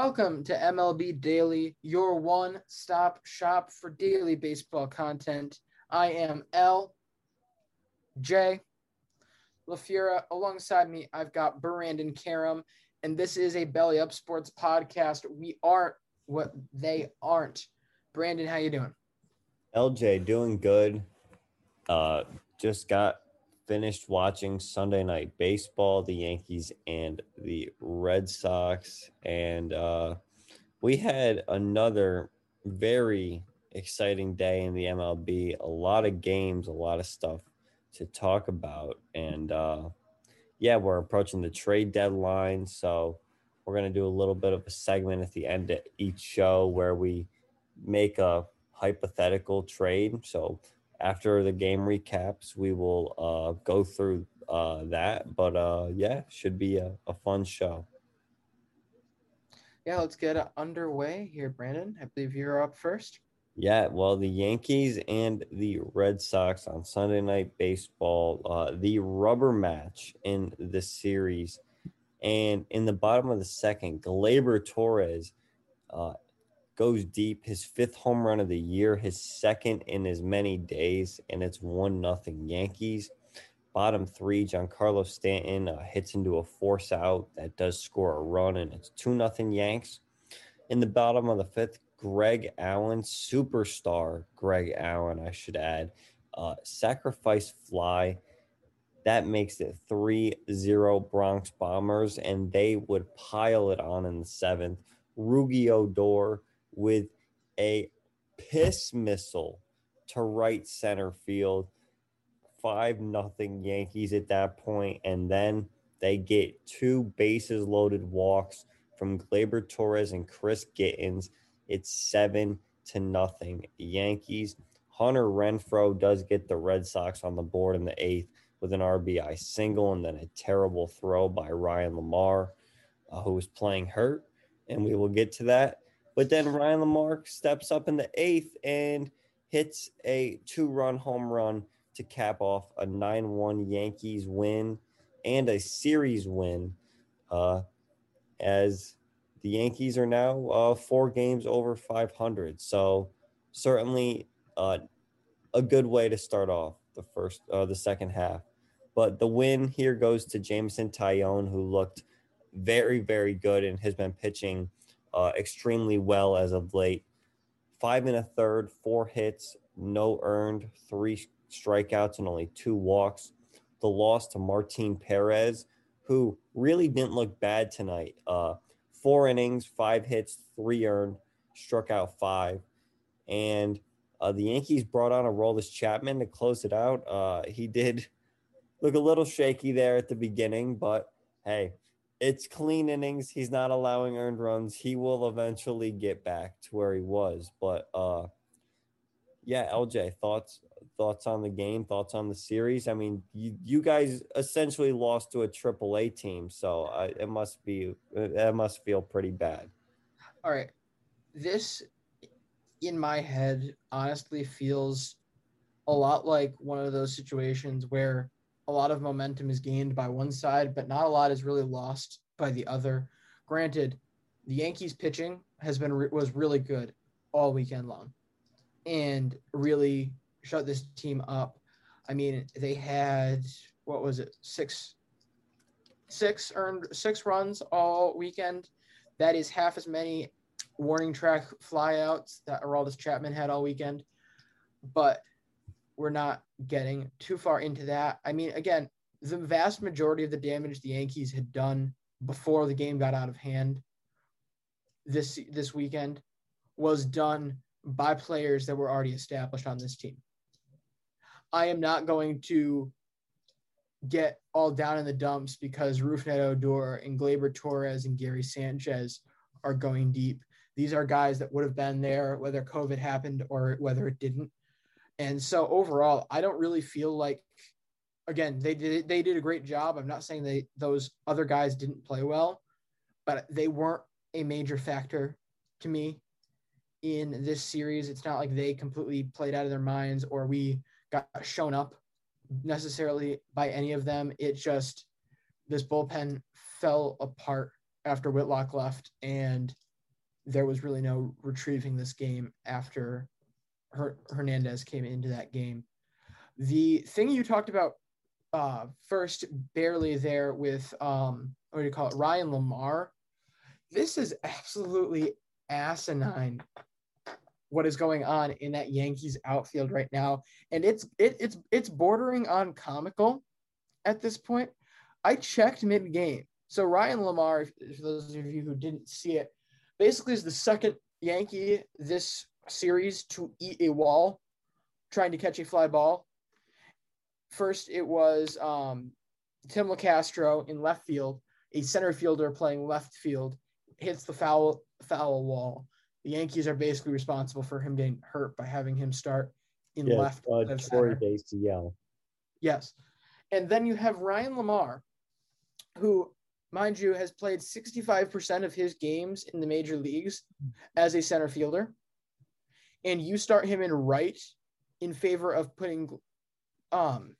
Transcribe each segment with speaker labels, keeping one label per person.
Speaker 1: Welcome to MLB Daily, your one stop shop for daily baseball content. I am L. J. LaFura. Alongside me, I've got Brandon Karam, and this is a Belly Up Sports podcast. We aren't what they aren't. Brandon, how you doing?
Speaker 2: LJ, doing good. Uh, just got finished watching Sunday night baseball, the Yankees and the Red Sox. And uh, we had another very exciting day in the MLB. A lot of games, a lot of stuff to talk about. And uh, yeah, we're approaching the trade deadline. So we're going to do a little bit of a segment at the end of each show where we make a hypothetical trade. So after the game recaps, we will uh, go through uh, that. But uh, yeah, should be a, a fun show.
Speaker 1: Yeah, let's get underway here, Brandon. I believe you're up first.
Speaker 2: Yeah, well, the Yankees and the Red Sox on Sunday Night Baseball, uh, the rubber match in the series. And in the bottom of the second, Gleyber Torres uh, goes deep, his fifth home run of the year, his second in as many days, and it's one nothing Yankees. Bottom three, Giancarlo Stanton uh, hits into a force out that does score a run, and it's two nothing Yanks. In the bottom of the fifth, Greg Allen, superstar Greg Allen, I should add, uh, sacrifice fly. That makes it 3 0 Bronx Bombers, and they would pile it on in the seventh. Rougned Odor with a piss missile to right center field. Five nothing Yankees at that point, and then they get two bases loaded walks from Gleyber Torres and Chris Gittens. It's seven to nothing Yankees. Hunter Renfroe does get the Red Sox on the board in the eighth with an RBI single and then a terrible throw by Ryan LaMarre uh, who was playing hurt, and we will get to that. But then Ryan LaMarre steps up in the eighth and hits a two run home run to cap off a 9 1 Yankees win and a series win uh, as the Yankees are now uh, four games over 500. So, certainly uh, a good way to start off the first, uh, the second half. But the win here goes to Jameson Taillon, who looked very, very good and has been pitching uh, extremely well as of late. Five and a third, four hits, no earned, three strikeouts, and only two walks. The loss to Martin Perez, who really didn't look bad tonight. Uh, four innings, five hits, three earned, struck out five. And uh, the Yankees brought on a Aroldis Chapman to close it out. Uh, he did look a little shaky there at the beginning, but hey, it's clean innings. He's not allowing earned runs. He will eventually get back to where he was. But uh yeah, LJ, thoughts thoughts on the game, thoughts on the series. I mean, you you guys essentially lost to a triple A team, so it must be it must feel pretty bad.
Speaker 1: All right. This in my head honestly feels a lot like one of those situations where a lot of momentum is gained by one side, but not a lot is really lost by the other. Granted, the Yankees pitching has been was really good all weekend long, and really shut this team up. I mean, they had what was it six six earned six runs all weekend. That is half as many warning track flyouts that Aroldis Chapman had all weekend. But we're not getting too far into that. I mean, again, the vast majority of the damage the Yankees had done before the game got out of hand this this weekend was done by players that were already established on this team. I am not going to get all down in the dumps because Rougned Odor and Gleyber Torres and Gary Sanchez are going deep. These are guys that would have been there whether COVID happened or whether it didn't. And so overall, I don't really feel like again, they did they did a great job. I'm not saying they those other guys didn't play well, but they weren't a major factor to me in this series. It's not like they completely played out of their minds or we got shown up necessarily by any of them. It just this bullpen fell apart after Whitlock left, and there was really no retrieving this game after Hernandez came into that game. The thing you talked about uh, first, barely there with um, what do you call it, Ryan LaMarre. This is absolutely asinine what is going on in that Yankees outfield right now, and it's it, it's it's bordering on comical at this point. I checked mid game, so Ryan LaMarre, for those of you who didn't see it, basically is the second Yankee this series to eat a wall, trying to catch a fly ball. First, it was um, Tim Locastro in left field, a center fielder playing left field, hits the foul foul wall the Yankees are basically responsible for him getting hurt by having him start in
Speaker 2: Yes,
Speaker 1: left.
Speaker 2: uh, Torrey
Speaker 1: center.
Speaker 2: Days to yell.
Speaker 1: Yes. And then you have Ryan LaMarre, who, mind you, has played 65% of his games in the major leagues as a center fielder. And you start him in right in favor of putting um,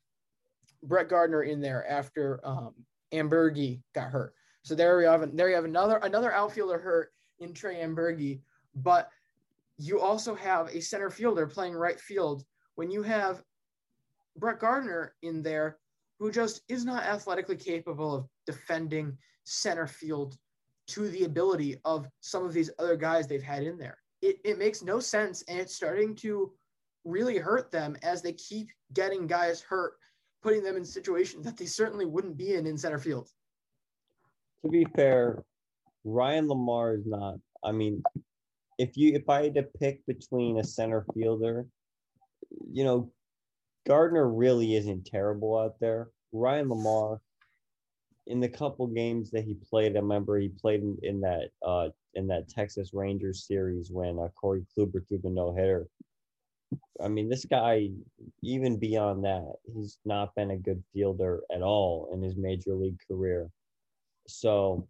Speaker 1: Brett Gardner in there after um, got hurt. So there we have there you have another another outfielder hurt in Trey Amburgey, but you also have a center fielder playing right field when you have Brett Gardner in there, who just is not athletically capable of defending center field to the ability of some of these other guys they've had in there. It, it makes no sense, and it's starting to really hurt them as they keep getting guys hurt, putting them in situations that they certainly wouldn't be in in center field.
Speaker 2: To be fair, Ryan LaMarre is not. I mean, if you if I had to pick between a center fielder, you know, Gardner really isn't terrible out there. Ryan LaMarre, in the couple games that he played, I remember he played in, in that uh in that Texas Rangers series when uh, Corey Kluber threw the no hitter. I mean, this guy, even beyond that, he's not been a good fielder at all in his major league career. So,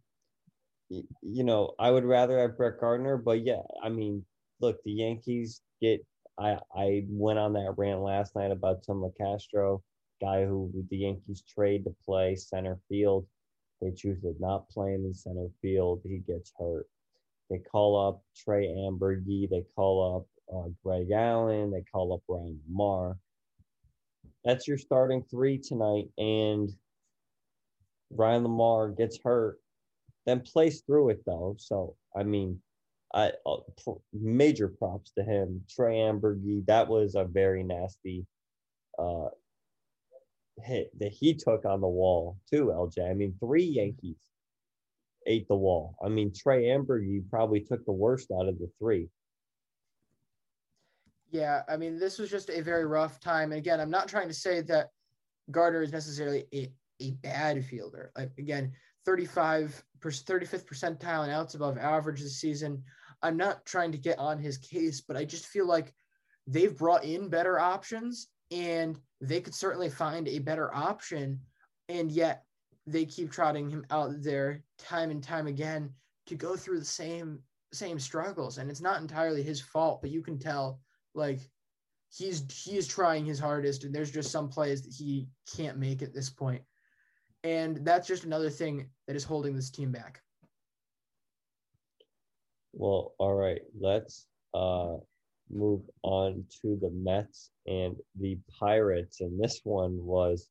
Speaker 2: you know, I would rather have Brett Gardner, but yeah, I mean, look, the Yankees get. I I went on that rant last night about Tim Locastro, guy who the Yankees trade to play center field. They choose to not play him in center field. He gets hurt. They call up Trey Amburgey. They call up uh, Greg Allen. They call up Ryan LaMarre. That's your starting three tonight, and Ryan LaMarre gets hurt, then plays through it though. So I mean, I uh, pr- major props to him. Trey Amburgey, that was a very nasty uh, hit that he took on the wall too. LJ, I mean, three Yankees ate the wall. I mean, Trey Amburgey probably took the worst out of the three.
Speaker 1: Yeah, I mean, this was just a very rough time. And again, I'm not trying to say that Gardner is necessarily a, a bad fielder. Like again, 35 35th percentile and outs above average this season. I'm not trying to get on his case, but I just feel like they've brought in better options and they could certainly find a better option. And yet they keep trotting him out there time and time again to go through the same same struggles. And it's not entirely his fault, but you can tell like he's he is trying his hardest and there's just some plays that he can't make at this point and that's just another thing that is holding this team back
Speaker 2: Well, all right. Let's uh move on to the Mets and the Pirates. And this one was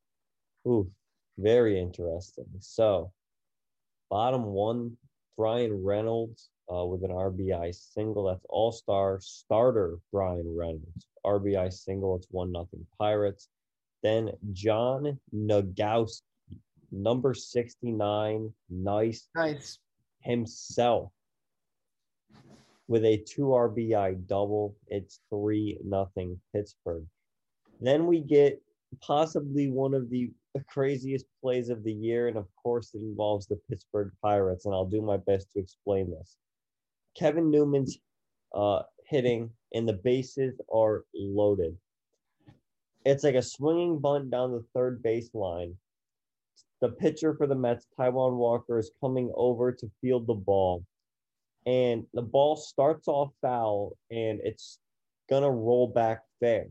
Speaker 2: ooh, very interesting. So bottom one, Bryan Reynolds uh, with an RBI single. That's all-star starter Bryan Reynolds. RBI single. It's one nothing Pirates. Then John Nogowski, number 69, nice
Speaker 1: Nice.
Speaker 2: himself with a two RBI double. It's three nothing Pittsburgh. Then we get possibly one of the craziest plays of the year, and of course it involves the Pittsburgh Pirates, and I'll do my best to explain this. Kevin Newman's uh, hitting, and the bases are loaded. It's like a swinging bunt down the third baseline. The pitcher for the Mets, Taijuan Walker, is coming over to field the ball and the ball starts off foul and it's gonna roll back fair.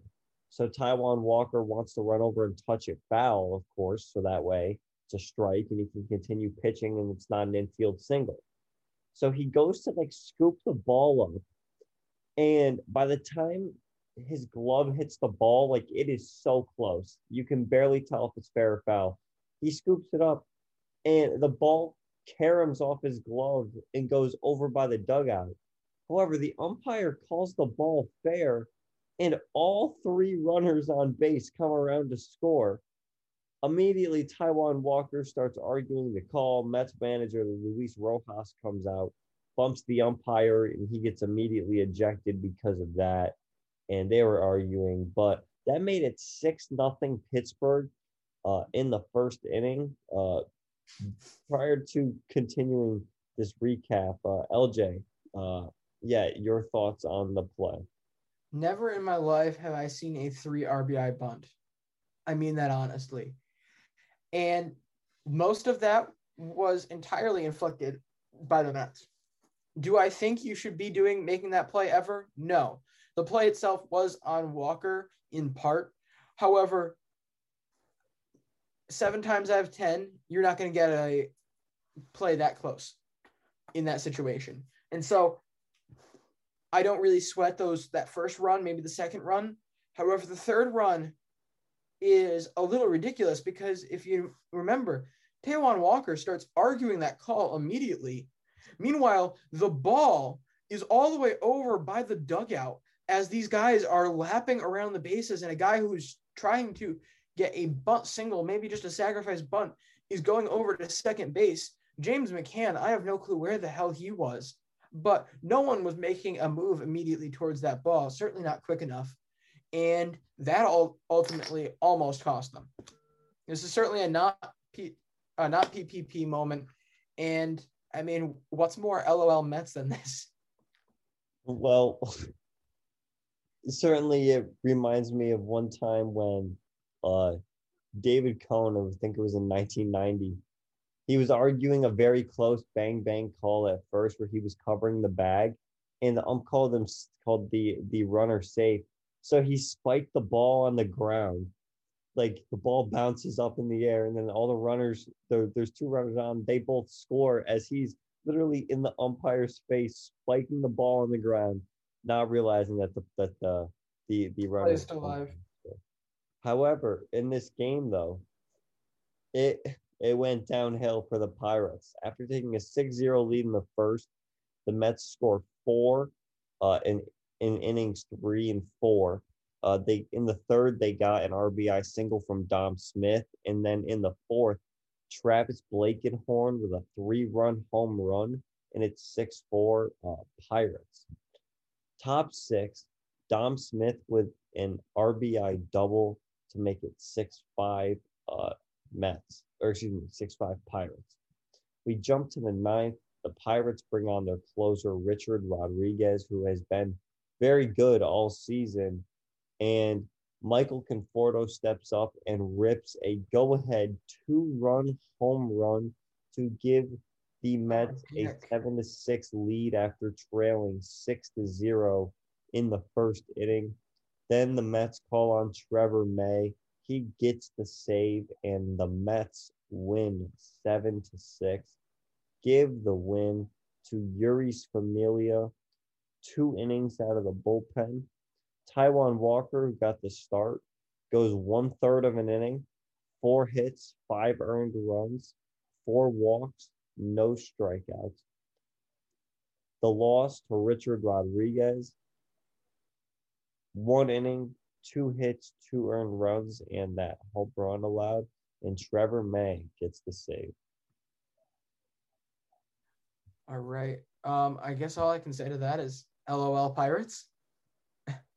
Speaker 2: So Taijuan Walker wants to run over and touch it foul, of course, so that way it's a strike and he can continue pitching and it's not an infield single. So he goes to like scoop the ball up, and by the time his glove hits the ball, like it is so close, you can barely tell if it's fair or foul. He scoops it up, and the ball caroms off his glove and goes over by the dugout. However, the umpire calls the ball fair, and all three runners on base come around to score. Immediately, Taijuan Walker starts arguing the call. Mets manager Luis Rojas comes out, bumps the umpire, and he gets immediately ejected because of that. And they were arguing, but that made it six nothing Pittsburgh uh, in the first inning. Uh, prior to continuing this recap, uh, LJ, uh, yeah, your thoughts on the play?
Speaker 1: Never in my life have I seen a three RBI bunt. I mean that honestly. And most of that was entirely inflicted by the Mets. Do I think you should be doing making that play ever? No. The play itself was on Walker in part. However, seven times out of 10, you're not going to get a play that close in that situation. And so I don't really sweat those that first run, maybe the second run. However, the third run is a little ridiculous because if you remember, Taijuan Walker starts arguing that call immediately. Meanwhile, the ball is all the way over by the dugout as these guys are lapping around the bases, and a guy who's trying to get a bunt single, maybe just a sacrifice bunt, He's going over to second base. James McCann, I have no clue where the hell he was, but no one was making a move immediately towards that ball, certainly not quick enough. And that all ultimately almost cost them. This is certainly a not P, a not PPP moment. And I mean, what's more LOL Mets than this?
Speaker 2: Well, certainly it reminds me of one time when uh, David Cone, I think it was in 1990. He was arguing a very close bang bang call at first, where he was covering the bag, and the ump called him called the the runner safe. So he spiked the ball on the ground, like the ball bounces up in the air, and then all the runners there, there's two runners on. They both score as he's literally in the umpire's face, spiking the ball on the ground, not realizing that the that the the the runner
Speaker 1: is still alive.
Speaker 2: However, in this game though, it it went downhill for the Pirates. After taking a 6-0 lead in the first, the Mets scored four uh, in in innings three and four. Uh, they in the third they got an RBI single from Dom Smith, and then in the fourth, Travis Blankenhorn with a three-run home run, and it's six-four uh, Pirates. Top six, Dom Smith with an RBI double to make it six five uh, Mets, or excuse me, six five Pirates. We jump to the ninth. The Pirates bring on their closer Richard Rodriguez, who has been very good all season, and Michael Conforto steps up and rips a go-ahead two-run home run to give the Mets a seven to six lead after trailing six to zero in the first inning. Then the Mets call on Trevor May. He gets the save, and the Mets win seven to six. Give the win to Jeurys Familia, two innings out of the bullpen. Taijuan Walker, who got the start, goes one third of an inning, four hits, five earned runs, four walks, no strikeouts. The loss to Richard Rodriguez, one inning, two hits, two earned runs, and that home run allowed. And Trevor May gets the save.
Speaker 1: All right. Um, I guess all I can say to that is LOL Pirates.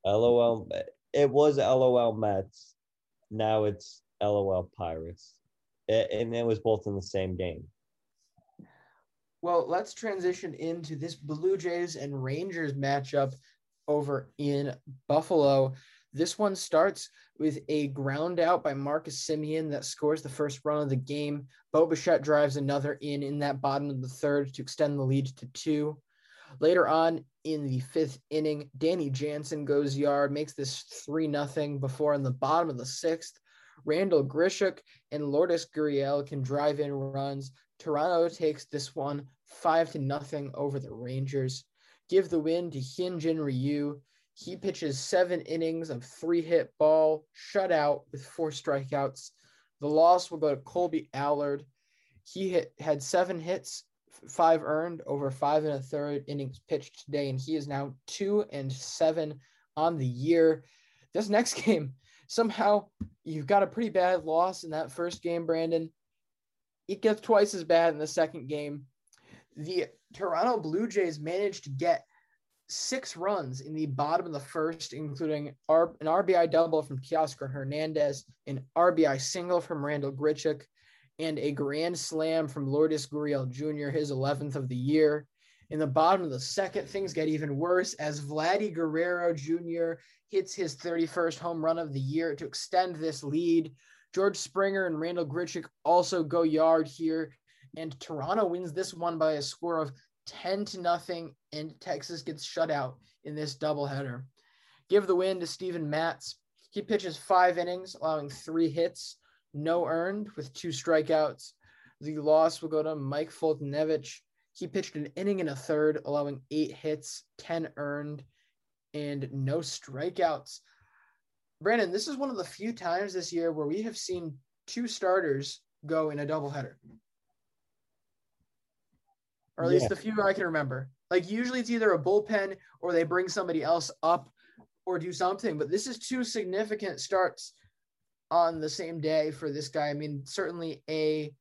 Speaker 2: LOL. It was LOL Mets. Now it's LOL Pirates. It, and it was both in the same game.
Speaker 1: Well, let's transition into this Blue Jays and Rangers matchup over in Buffalo. This one starts with a ground out by Marcus Semien that scores the first run of the game. Bo drives another in in that bottom of the third to extend the lead to two. Later on in the fifth inning, Danny Jansen goes yard, makes this 3 nothing before in the bottom of the sixth. Randall Grichuk and Lourdes Gurriel can drive in runs. Toronto takes this one 5 to nothing over the Rangers. Give the win to Hyunjin Ryu. He pitches seven innings of three hit ball, shutout with four strikeouts. The loss will go to Kolby Allard. He hit, had seven hits, five earned over five and a third innings pitched today, and he is now two and seven on the year. This next game, somehow you've got a pretty bad loss in that first game, Brandon. It gets twice as bad in the second game. The Toronto Blue Jays managed to get six runs in the bottom of the first, including an RBI double from Teoscar Hernandez, an RBI single from Randall Grichuk, and a grand slam from Lourdes Gurriel Jr., his 11th of the year. In the bottom of the second, things get even worse as Vladdy Guerrero Jr. hits his 31st home run of the year to extend this lead. George Springer and Randall Grichuk also go yard here, and Toronto wins this one by a score of 10 to nothing, and Texas gets shut out in this doubleheader. Give the win to Steven Matz. He pitches five innings, allowing three hits, no earned with two strikeouts. The loss will go to Mike Foltynewicz. He pitched an inning and a third, allowing eight hits, 10 earned, and no strikeouts. Brandon, this is one of the few times this year where we have seen two starters go in a doubleheader. Or at least
Speaker 2: Yeah.
Speaker 1: the few I can remember. Like usually it's either a bullpen or they bring somebody else up or do something. But this is two significant starts on the same day for this guy. I mean, certainly a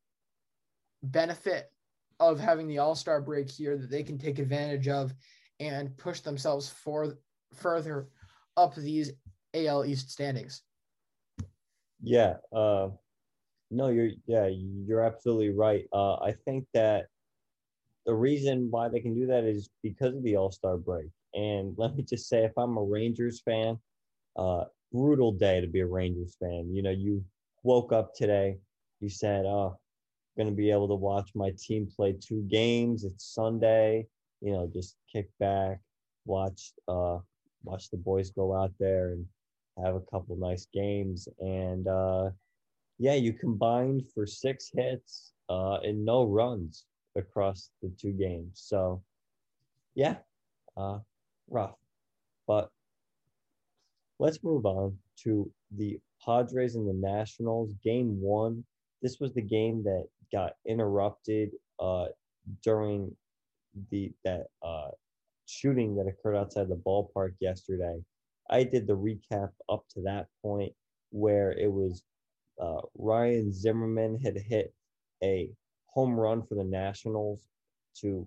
Speaker 1: benefit of having the All Star break here that they can take advantage of and push themselves for further up these AL East standings.
Speaker 2: Yeah. Uh, no, you're yeah, you're absolutely right. Uh, I think that the reason why they can do that is because of the All Star break. And let me just say, if I'm a Rangers fan, uh, brutal day to be a Rangers fan. You know, you woke up today, you said, "Oh, to be able to watch my team play two games. It's Sunday. You know, just kick back, watch, uh, watch the boys go out there and have a couple nice games. And uh, yeah, you combined for six hits uh, and no runs across the two games. So yeah, uh, rough. But let's move on to the Padres and the Nationals. Game one. This was the game that got interrupted uh, during the that uh, shooting that occurred outside the ballpark yesterday. I did the recap up to that point where it was uh, Ryan Zimmerman had hit a home run for the Nationals to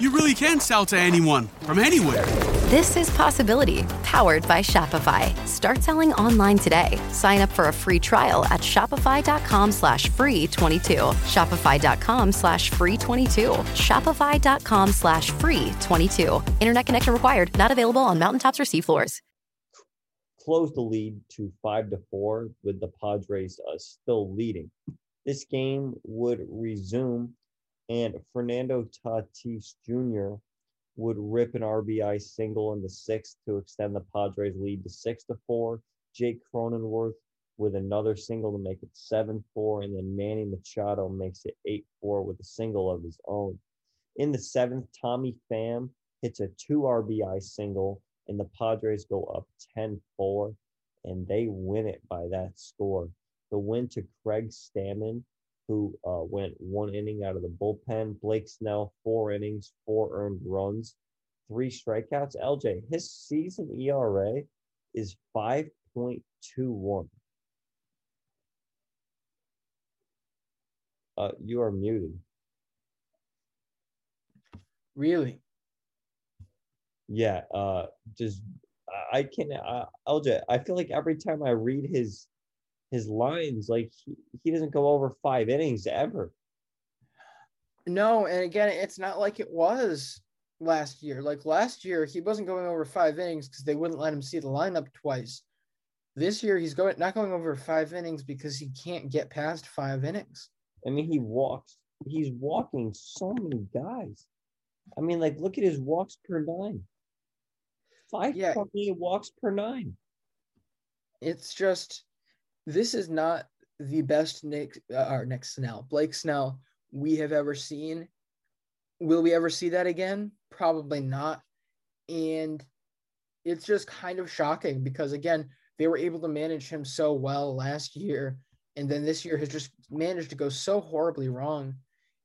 Speaker 3: you really can sell to anyone from anywhere.
Speaker 4: This is Possibility, powered by Shopify. Start selling online today. Sign up for a free trial at shopify.com slash free 22. Shopify.com slash free 22. Shopify.com slash free 22. Internet connection required. Not available on mountaintops or seafloors.
Speaker 2: Closed the lead to five to four with the Padres uh, still leading. This game would resume and Fernando Tatis Jr. would rip an RBI single in the sixth to extend the Padres lead to six to four. Jake Cronenworth with another single to make it seven four, and then Manny Machado makes it eight four with a single of his own. In the seventh, Tommy Pham hits a two RBI single, and the Padres go up 10-4, and they win it by that score. The win to Craig Stammen who uh, went one inning out of the bullpen. Blake Snell, four innings, four earned runs, three strikeouts. LJ, his season ERA is 5.21. Uh, you are muted.
Speaker 1: Really?
Speaker 2: Yeah. Uh, just I can't. Uh, LJ, I feel like every time I read his his lines. Like he, he doesn't go over five innings ever.
Speaker 1: No, and again, it's not like it was last year. Like last year, he wasn't going over five innings because they wouldn't let him see the lineup twice. This year, he's going not going over five innings because he can't get past five innings.
Speaker 2: I mean, he walks. He's walking so many guys. I mean, like, look at his walks per nine. Five yeah. walks per nine.
Speaker 1: It's just this is not the best Nick uh, or Nick Snell, Blake Snell we have ever seen. Will we ever see that again? Probably not. And it's just kind of shocking because again, they were able to manage him so well last year, and then this year has just managed to go so horribly wrong.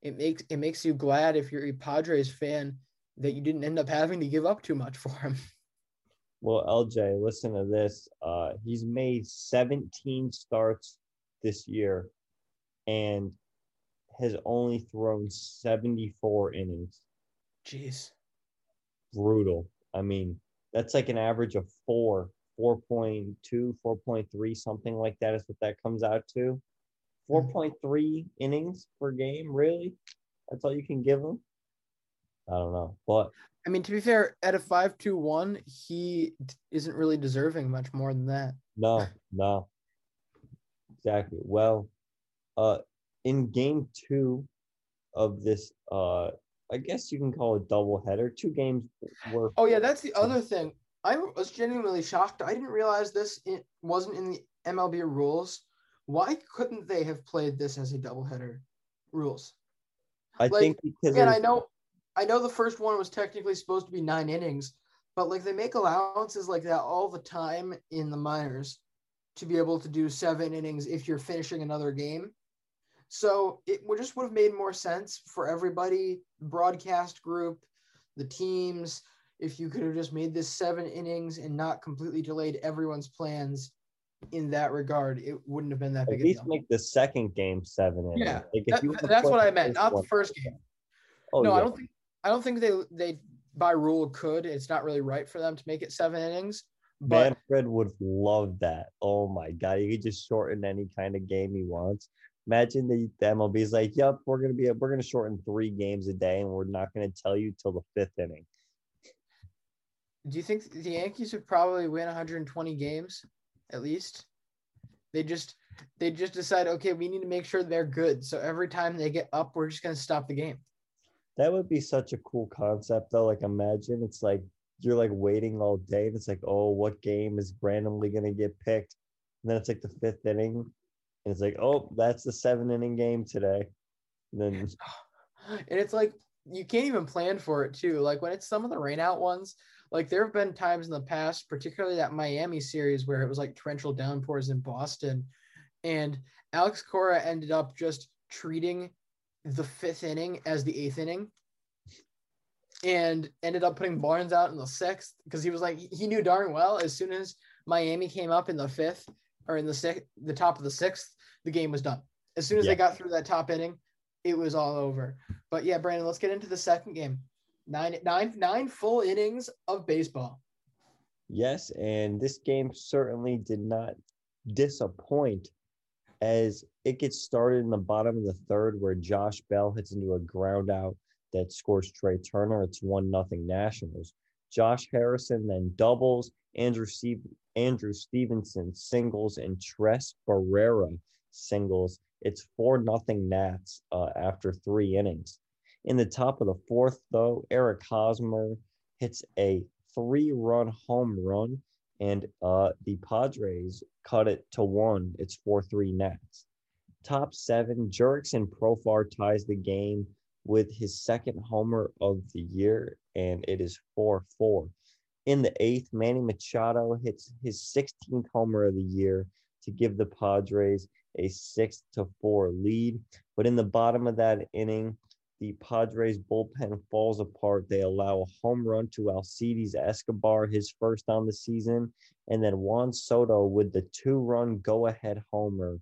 Speaker 1: It makes it makes you glad if you're a Padres fan that you didn't end up having to give up too much for him.
Speaker 2: Well, LJ, listen to this. Uh, he's made 17 starts this year and has only thrown 74 innings.
Speaker 1: Jeez.
Speaker 2: Brutal. I mean, that's like an average of four, 4.2, 4.3, something like that is what that comes out to. 4.3 innings per game, really? That's all you can give him? I don't know. But
Speaker 1: I mean, to be fair, at a five two one, he isn't really deserving much more than that.
Speaker 2: No, no. Exactly. Well, uh, in game two of this, uh, I guess you can call it double header. Two games were.
Speaker 1: Oh yeah, that's the other thing. I was genuinely shocked. I didn't realize this wasn't in the MLB rules. Why couldn't they have played this as a doubleheader rules?
Speaker 2: I like, think because
Speaker 1: and I know I know the first one was technically supposed to be nine innings, but like they make allowances like that all the time in the minors to be able to do seven innings if you're finishing another game. So it would just would have made more sense for everybody, broadcast group, the teams, if you could have just made this seven innings and not completely delayed everyone's plans in that regard, it wouldn't have been that big.
Speaker 2: At least make the second game seven innings.
Speaker 1: Yeah, like that, that's what I meant, not the first game. Oh, no, yeah. I don't think I don't think they they by rule could. It's not really right for them to make it seven innings.
Speaker 2: But Manfred would love that. Oh my god, he could just shorten any kind of game he wants. Imagine the, the MLB is like, "Yep, we're gonna be we're gonna shorten three games a day, and we're not gonna tell you till the fifth inning."
Speaker 1: Do you think the Yankees would probably win 120 games at least? They just they just decide, okay, we need to make sure they're good. So every time they get up, we're just gonna stop the game.
Speaker 2: That would be such a cool concept though. Like imagine it's like you're like waiting all day and it's like, oh, what game is randomly gonna get picked? And then it's like the fifth inning, and it's like, oh, that's the seven inning game today. And then
Speaker 1: and it's like you can't even plan for it too. Like when it's some of the rainout ones, Like there have been times in the past, particularly that Miami series where it was like torrential downpours in Boston, and Alex Cora ended up just treating the fifth inning as the eighth inning and ended up putting Barnes out in the sixth because he was like he knew darn well as soon as Miami came up in the fifth or in the sixth, the top of the sixth, the game was done. As soon as
Speaker 2: Yeah.
Speaker 1: they got through that top inning, it was all over. But yeah, Brandon, let's get into the second game. Nine, nine, nine full innings of baseball.
Speaker 2: Yes, and this game certainly did not disappoint as it gets started in the bottom of the third where Josh Bell hits into a ground out that scores Trea Turner. It's one nothing Nationals. Josh Harrison then doubles. Andrew Andrew Stevenson singles and Tres Barrera singles. It's four nothing Nats uh, after three innings. In the top of the fourth, though, Eric Hosmer hits a three-run home run, and uh, the Padres cut it to one. It's four-three Nats. Top seven, Jurickson Profar ties the game with his second homer of the year, and it is 4 4. In the eighth, Manny Machado hits his 16th homer of the year to give the Padres a 6 to 4 lead. But in the bottom of that inning, the Padres bullpen falls apart. They allow a home run to Alcides Escobar, his first on the season, and then Juan Soto with the two run go ahead homer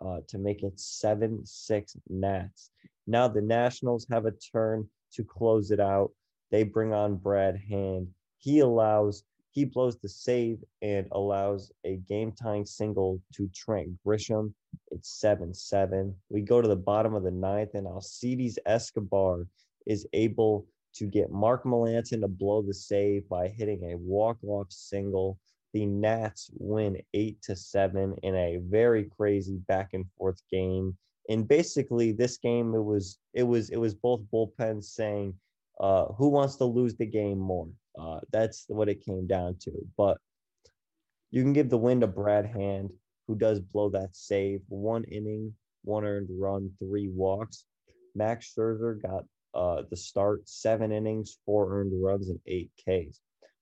Speaker 2: uh, to make it 7 6 Nats. Now the Nationals have a turn to close it out. They bring on Brad Hand. He allows, he blows the save and allows a game tying single to Trent Grisham. It's 7 7. We go to the bottom of the ninth, and Alcides Escobar is able to get Mark Melancon to blow the save by hitting a walk off single. The Nats win 8 to 7 in a very crazy back and forth game and basically this game it was it was it was both bullpens saying uh who wants to lose the game more uh that's what it came down to but you can give the win to brad hand who does blow that save. One inning one earned run three walks. Max scherzer got uh the start seven innings four earned runs and eight ks.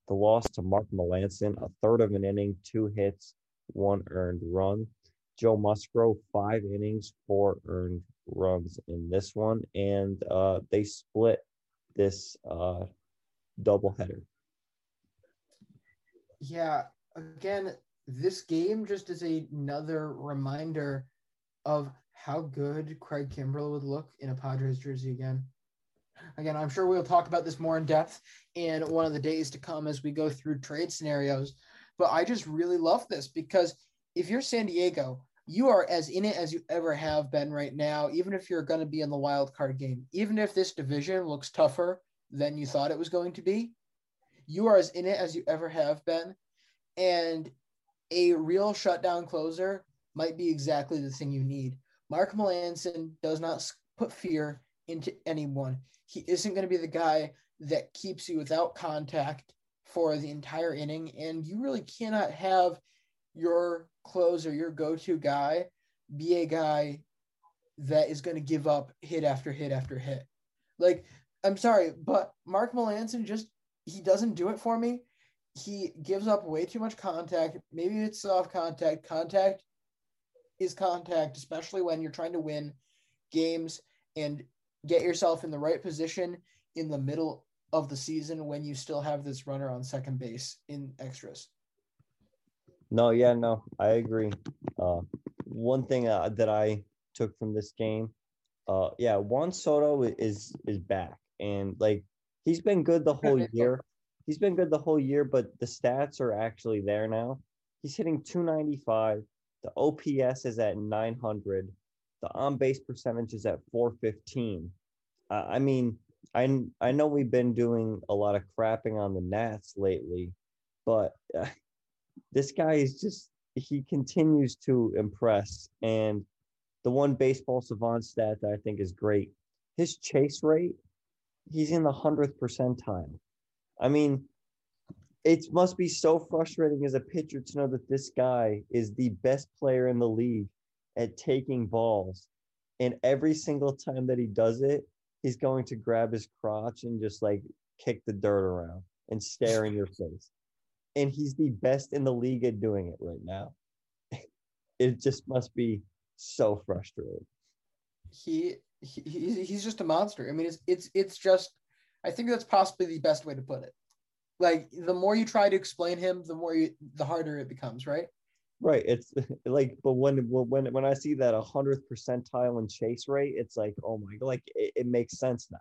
Speaker 2: The loss to mark melancon a third of an inning two hits one earned run. Joe Musgrove, five innings, four earned runs in this one, and uh, they split this uh, doubleheader.
Speaker 1: Yeah, again, this game just is another reminder of how good Craig Kimbrel would look in a Padres jersey again. Again, I'm sure we'll talk about this more in depth in one of the days to come as we go through trade scenarios. But I just really love this because if you're San Diego, you are as in it as you ever have been right now, even if you're going to be in the wild card game. Even if this division looks tougher than you thought it was going to be, you are as in it as you ever have been. And a real shutdown closer might be exactly the thing you need. Mark Melancon does not put fear into anyone. He isn't going to be the guy that keeps you without contact for the entire inning. And you really cannot have your closer, your go-to guy, be a guy that is going to give up hit after hit after hit. Like, I'm sorry, but Mark Melancon just he doesn't do it for me. He gives up way too much contact. Maybe it's soft contact. Contact is contact, especially when you're trying to win games and get yourself in the right position in the middle of the season when you still have this runner on second base in extras.
Speaker 2: No, yeah, no, I agree. Uh, one thing uh, that I took from this game, uh, yeah, Juan Soto is is back, and like he's been good the whole year. He's been good the whole year, but the stats are actually there now. He's hitting 295. The OPS is at 900. The on base percentage is at 415. Uh, I mean, I I know we've been doing a lot of crapping on the Nats lately, but. Uh, this guy is just he continues to impress and the one baseball savant stat that i think is great his chase rate he's in the 100th percentile i mean it must be so frustrating as a pitcher to know that this guy is the best player in the league at taking balls and every single time that he does it he's going to grab his crotch and just like kick the dirt around and stare in your face. And he's the best in the league at doing it right now. It just must be so frustrating.
Speaker 1: He, he he's, just a monster. I mean, it's it's it's just. I think that's possibly the best way to put it. Like the more you try to explain him, the more you, the harder it becomes, right?
Speaker 2: Right. It's like, but when when when I see that a hundredth percentile in chase rate, it's like, oh my god, like it, it makes sense now.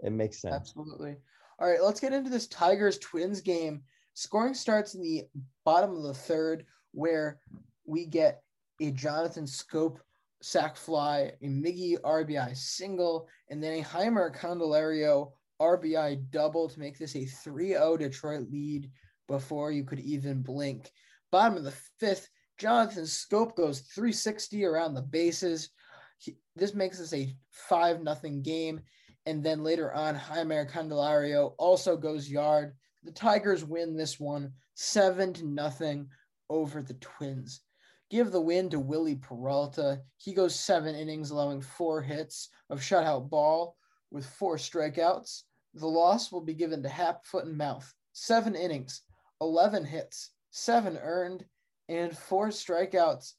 Speaker 2: It makes sense.
Speaker 1: Absolutely. All right, let's get into this Tigers Twins game. Scoring starts in the bottom of the third, where we get a Jonathan Schoop sac fly, a Miggy RBI single, and then a Jeimer Candelario RBI double to make this a 3 0 Detroit lead before you could even blink. Bottom of the fifth, Jonathan Schoop goes 360 around the bases. He, this makes this a 5 0 game. And then later on, Jeimer Candelario also goes yard. The Tigers win this one 7 to nothing over the Twins. Give the win to Wily Peralta. He goes seven innings, allowing four hits of shutout ball with four strikeouts. The loss will be given to Hap, Foot, and Mouth. Seven innings, 11 hits, seven earned, and four strikeouts.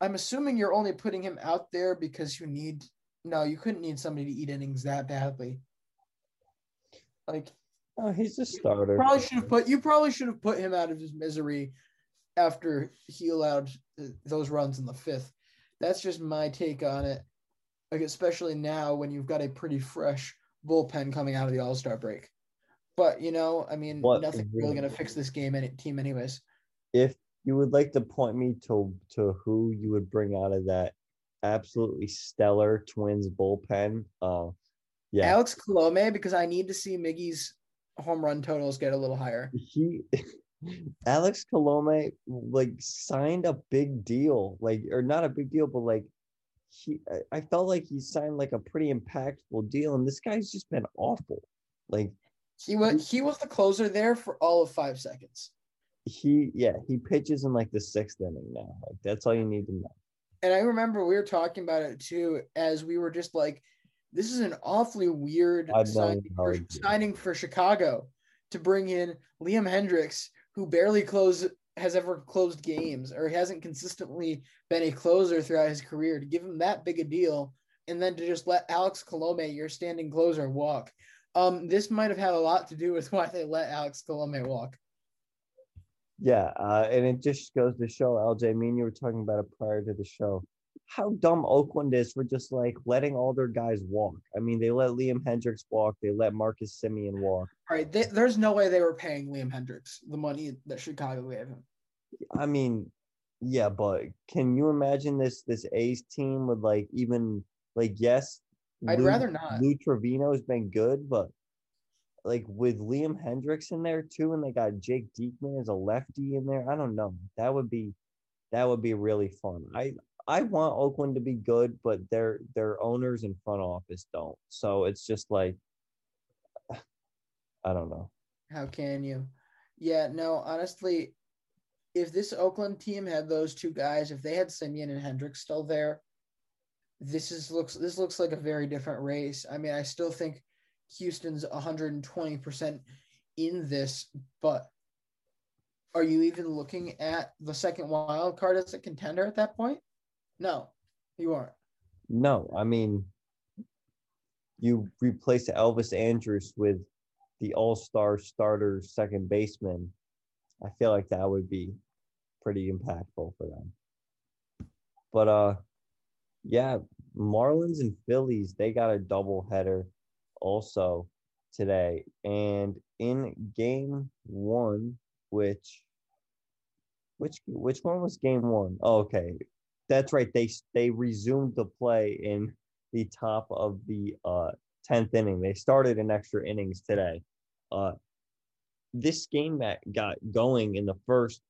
Speaker 1: I'm assuming you're only putting him out there because you need. No, you couldn't need somebody to eat innings that badly. Like,
Speaker 2: oh, he's a starter.
Speaker 1: Probably should have put. You probably should have put him out of his misery after he allowed uh, those runs in the fifth. That's just my take on it. Like, especially now when you've got a pretty fresh bullpen coming out of the All Star break. But you know, I mean, what, nothing's really going to fix this game and team, anyways.
Speaker 2: If you would like to point me to to who you would bring out of that absolutely stellar Twins bullpen, uh,
Speaker 1: yeah, Alex Colome, because I need to see Miggy's home run totals get a little higher.
Speaker 2: He. Alex Colome like signed a big deal, like or not a big deal, but like he I felt like he signed like a pretty impactful deal, and this guy's just been awful. Like
Speaker 1: he was he was the closer there for all of five seconds.
Speaker 2: He yeah, he pitches in like the sixth inning now. Like that's all you need to know.
Speaker 1: And I remember we were talking about it too, as we were just like, this is an awfully weird signing for, signing for Chicago to bring in Liam Hendriks, who barely closed has ever closed games or he hasn't consistently been a closer throughout his career to give him that big a deal and then to just let Alex Colome, your standing closer, walk. Um, this might have had a lot to do with why they let Alex Colome walk.
Speaker 2: Yeah, uh, and it just goes to show, LJ, me and you were talking about it prior to the show, how dumb Oakland is for just like letting all their guys walk. I mean, they let Liam Hendriks walk, they let Marcus Semien walk.
Speaker 1: All right, they, there's no way they were paying Liam Hendriks the money that Chicago gave him.
Speaker 2: I mean, yeah, but can you imagine this this A's team with like even like yes,
Speaker 1: I'd Lou, rather not.
Speaker 2: Lou Trivino has been good, but like with Liam Hendriks in there too, and they got Jake Diekman as a lefty in there. I don't know. That would be that would be really fun. I I want Oakland to be good, but their their owners and front office don't. So it's just like I don't know.
Speaker 1: How can you? Yeah, no, honestly, if this Oakland team had those two guys, if they had Semien and Hendriks still there, this is looks this looks like a very different race. I mean, I still think Houston's 120% in this, but are you even looking at the second wild card as a contender at that point? No, you aren't.
Speaker 2: No, I mean, you replace Elvis Andrus with the all star starter second baseman. I feel like that would be pretty impactful for them. But uh yeah, Marlins and Phillies, they got a double header also today. And in game one, which which which one was game one? Oh, okay. That's right. They they resumed the play in the top of the uh 10th inning. They started in extra innings today. Uh this game that got going in the first,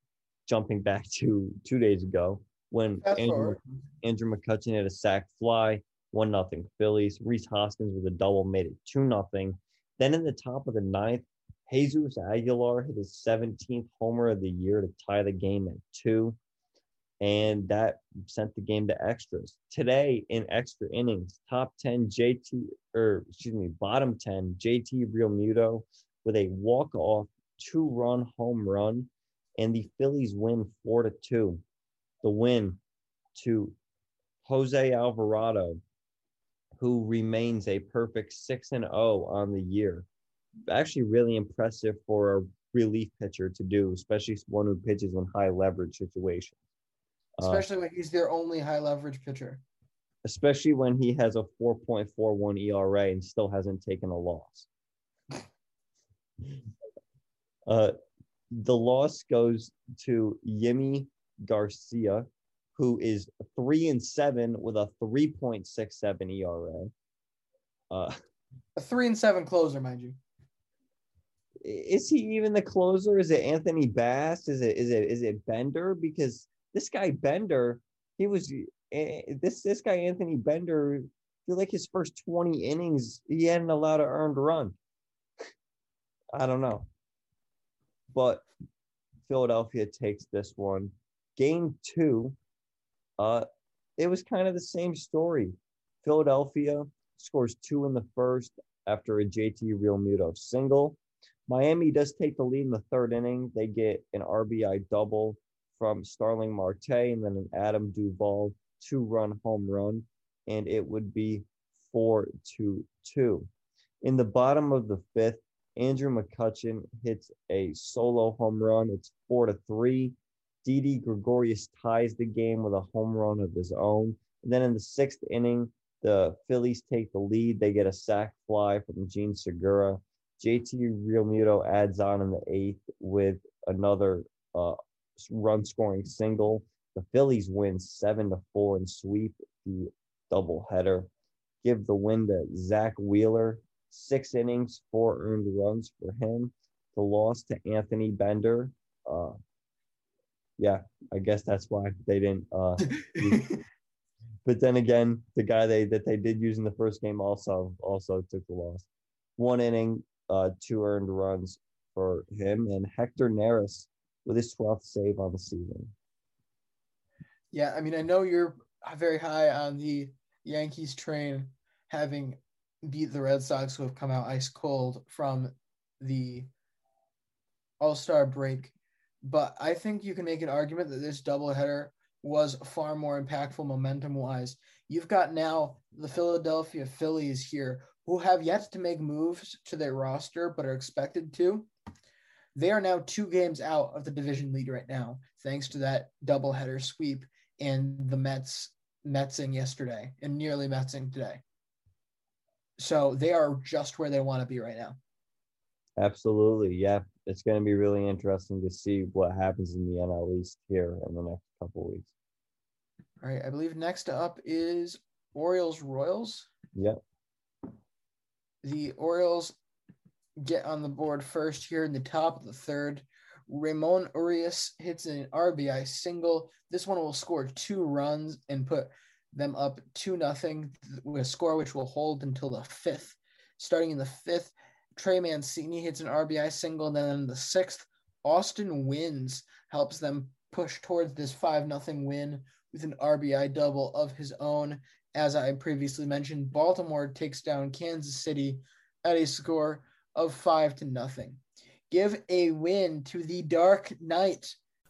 Speaker 2: jumping back to two days ago, when Andrew, Andrew McCutchen had a sac fly, one nothing Phillies. Rhys Hoskins with a double made it two nothing. Then in the top of the ninth, Jesus Aguilar hit his 17th homer of the year to tie the game at two, and that sent the game to extras. Today in extra innings, top 10 JT or excuse me, bottom 10 JT Real Realmuto with a walk-off two-run home run, and the Phillies win four to two. The win to Jose Alvarado, who remains a perfect six and zero on the year. Actually, really impressive for a relief pitcher to do, especially one who pitches in high leverage situations.
Speaker 1: Uh, especially uh, when he's their only high leverage pitcher.
Speaker 2: Especially when he has a 4.41 ERA and still hasn't taken a loss. uh, the loss goes to Yimi Garcia, who is three and seven with a 3.67 ERA.
Speaker 1: Uh, a three and seven closer, mind you
Speaker 2: is he even the closer? Is it Anthony Bass? Is it is it is it Bender? Because this guy Bender, he was eh, this this guy Anthony Bender. I feel like his first twenty innings, he hadn't allowed an earned run. I don't know, but Philadelphia takes this one. Game two, uh, it was kind of the same story. Philadelphia scores two in the first after a JT Real Realmuto single. Miami does take the lead in the third inning. They get an RBI double from Starling Marte and then an Adam Duvall two run home run, and it would be four to two. In the bottom of the fifth, Andrew McCutchen hits a solo home run. It's four to three. Didi Gregorius ties the game with a home run of his own. And then in the sixth inning, the Phillies take the lead. They get a sac fly from Jean Segura. JT Realmuto adds on in the eighth with another uh, run scoring single. The Phillies win seven to four and sweep the doubleheader. Give the win to Zack Wheeler. Six innings, four earned runs for him. The loss to Anthony Bender. Uh, yeah, I guess that's why they didn't. Uh, but then again, the guy they that they did use in the first game also also took the loss. One inning, uh, two earned runs for him, and Hector Neris with his 12th save on the season.
Speaker 1: Yeah, I mean, I know you're very high on the Yankees train, having beat the Red Sox, who have come out ice cold from the All Star break. But I think you can make an argument that this doubleheader was far more impactful momentum wise. You've got now the Philadelphia Phillies here who have yet to make moves to their roster but are expected to. They are now two games out of the division lead right now, thanks to that doubleheader sweep and the Mets Metsing yesterday and nearly Metsing today. So they are just where they want to be right now.
Speaker 2: Absolutely. Yeah. It's going to be really interesting to see what happens in the NL East here in the next couple weeks.
Speaker 1: All right. I believe next up is Orioles Royals.
Speaker 2: Yep
Speaker 1: the Orioles get on the board first here in the top of the third. Ramon Urias hits an RBI single. This one will score two runs and put them up two nothing with a score which will hold until the fifth. Starting in the fifth, Trey Mancini hits an RBI single, and then in the sixth, Austin Wins helps them push towards this five nothing win with an RBI double of his own as I previously mentioned, Baltimore takes down Kansas City at a score of five to nothing. Give a win to the Dark Knight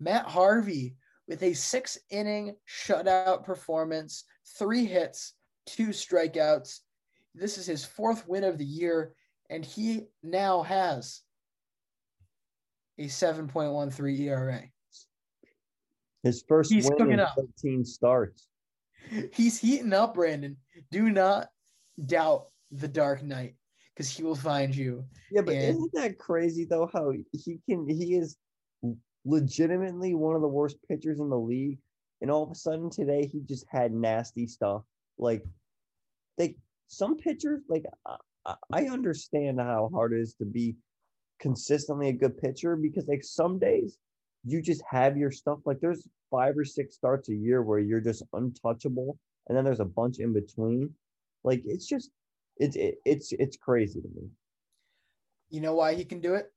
Speaker 1: Matt Harvey with a six inning shutout performance, three hits, two strikeouts. This is his fourth win of the year, and he now has a 7.13 ERA.
Speaker 2: His first
Speaker 1: He's
Speaker 2: win in
Speaker 1: up.
Speaker 2: 13 starts.
Speaker 1: He's heating up, Brandon. Do not doubt the Dark Knight because he will find you.
Speaker 2: Yeah, but
Speaker 1: And-
Speaker 2: isn't that crazy though? How he can he is legitimately one of the worst pitchers in the league, and all of a sudden today he just had nasty stuff. Like, they some pitchers like I, I- understand how hard it is to be consistently a good pitcher because like some days you just have your stuff. Like there's five or six starts a year where you're just untouchable, and then there's a bunch in between. Like it's just it's it, it's it's crazy to me.
Speaker 1: You know why he can do it?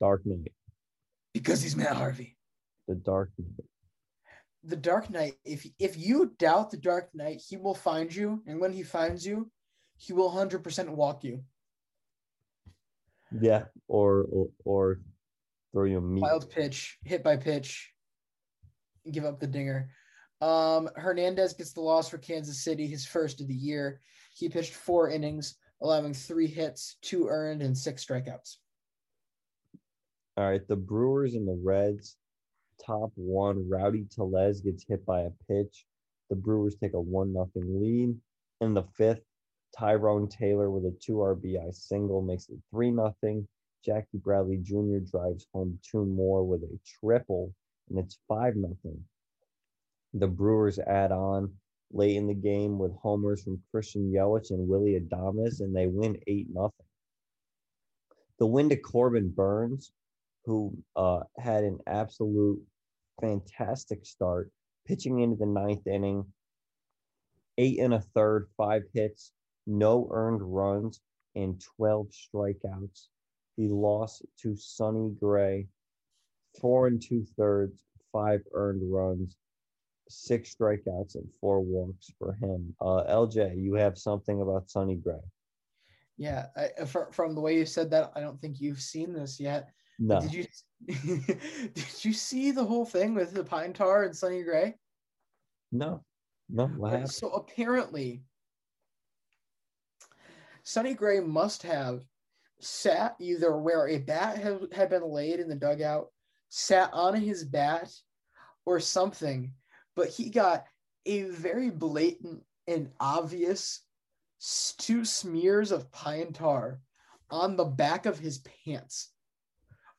Speaker 2: Dark Knight.
Speaker 1: Because he's Matt Harvey.
Speaker 2: The Dark Knight.
Speaker 1: The Dark Knight, if if you doubt the Dark Knight, he will find you, and when he finds you, he will 100% walk you.
Speaker 2: Yeah, or or, or throw you a meat.
Speaker 1: Wild pitch, hit by pitch, give up the dinger. Um, Hernandez gets the loss for Kansas City, his first of the year. He pitched four innings, allowing three hits, two earned, and six strikeouts.
Speaker 2: All right, the Brewers and the Reds. Top one, Rowdy Tellez gets hit by a pitch. The Brewers take a one nothing lead. In the fifth, Tyrone Taylor with a two RBI single makes it three nothing. Jackie Bradley Jr. drives home two more with a triple, and it's five nothing. The Brewers add on late in the game with homers from Christian Yelich and Willie Adames, and they win eight nothing. The win to Corbin Burnes, who uh, had an absolute fantastic start, pitching into the ninth inning, eight and a third, five hits, no earned runs, and 12 strikeouts. The loss to Sonny Gray, four and two thirds, five earned runs, six strikeouts, and four walks for him. Uh, LJ, you have something about Sonny Gray?
Speaker 1: Yeah, I, fr- from the way you said that, I don't think you've seen this yet.
Speaker 2: No.
Speaker 1: Did you did you see the whole thing with the pine tar and Sonny Gray?
Speaker 2: No. No. What? Uh,
Speaker 1: so apparently, Sonny Gray must have sat either where a bat had, had been laid in the dugout, sat on his bat, or something, but he got a very blatant and obvious two smears of pine tar on the back of his pants.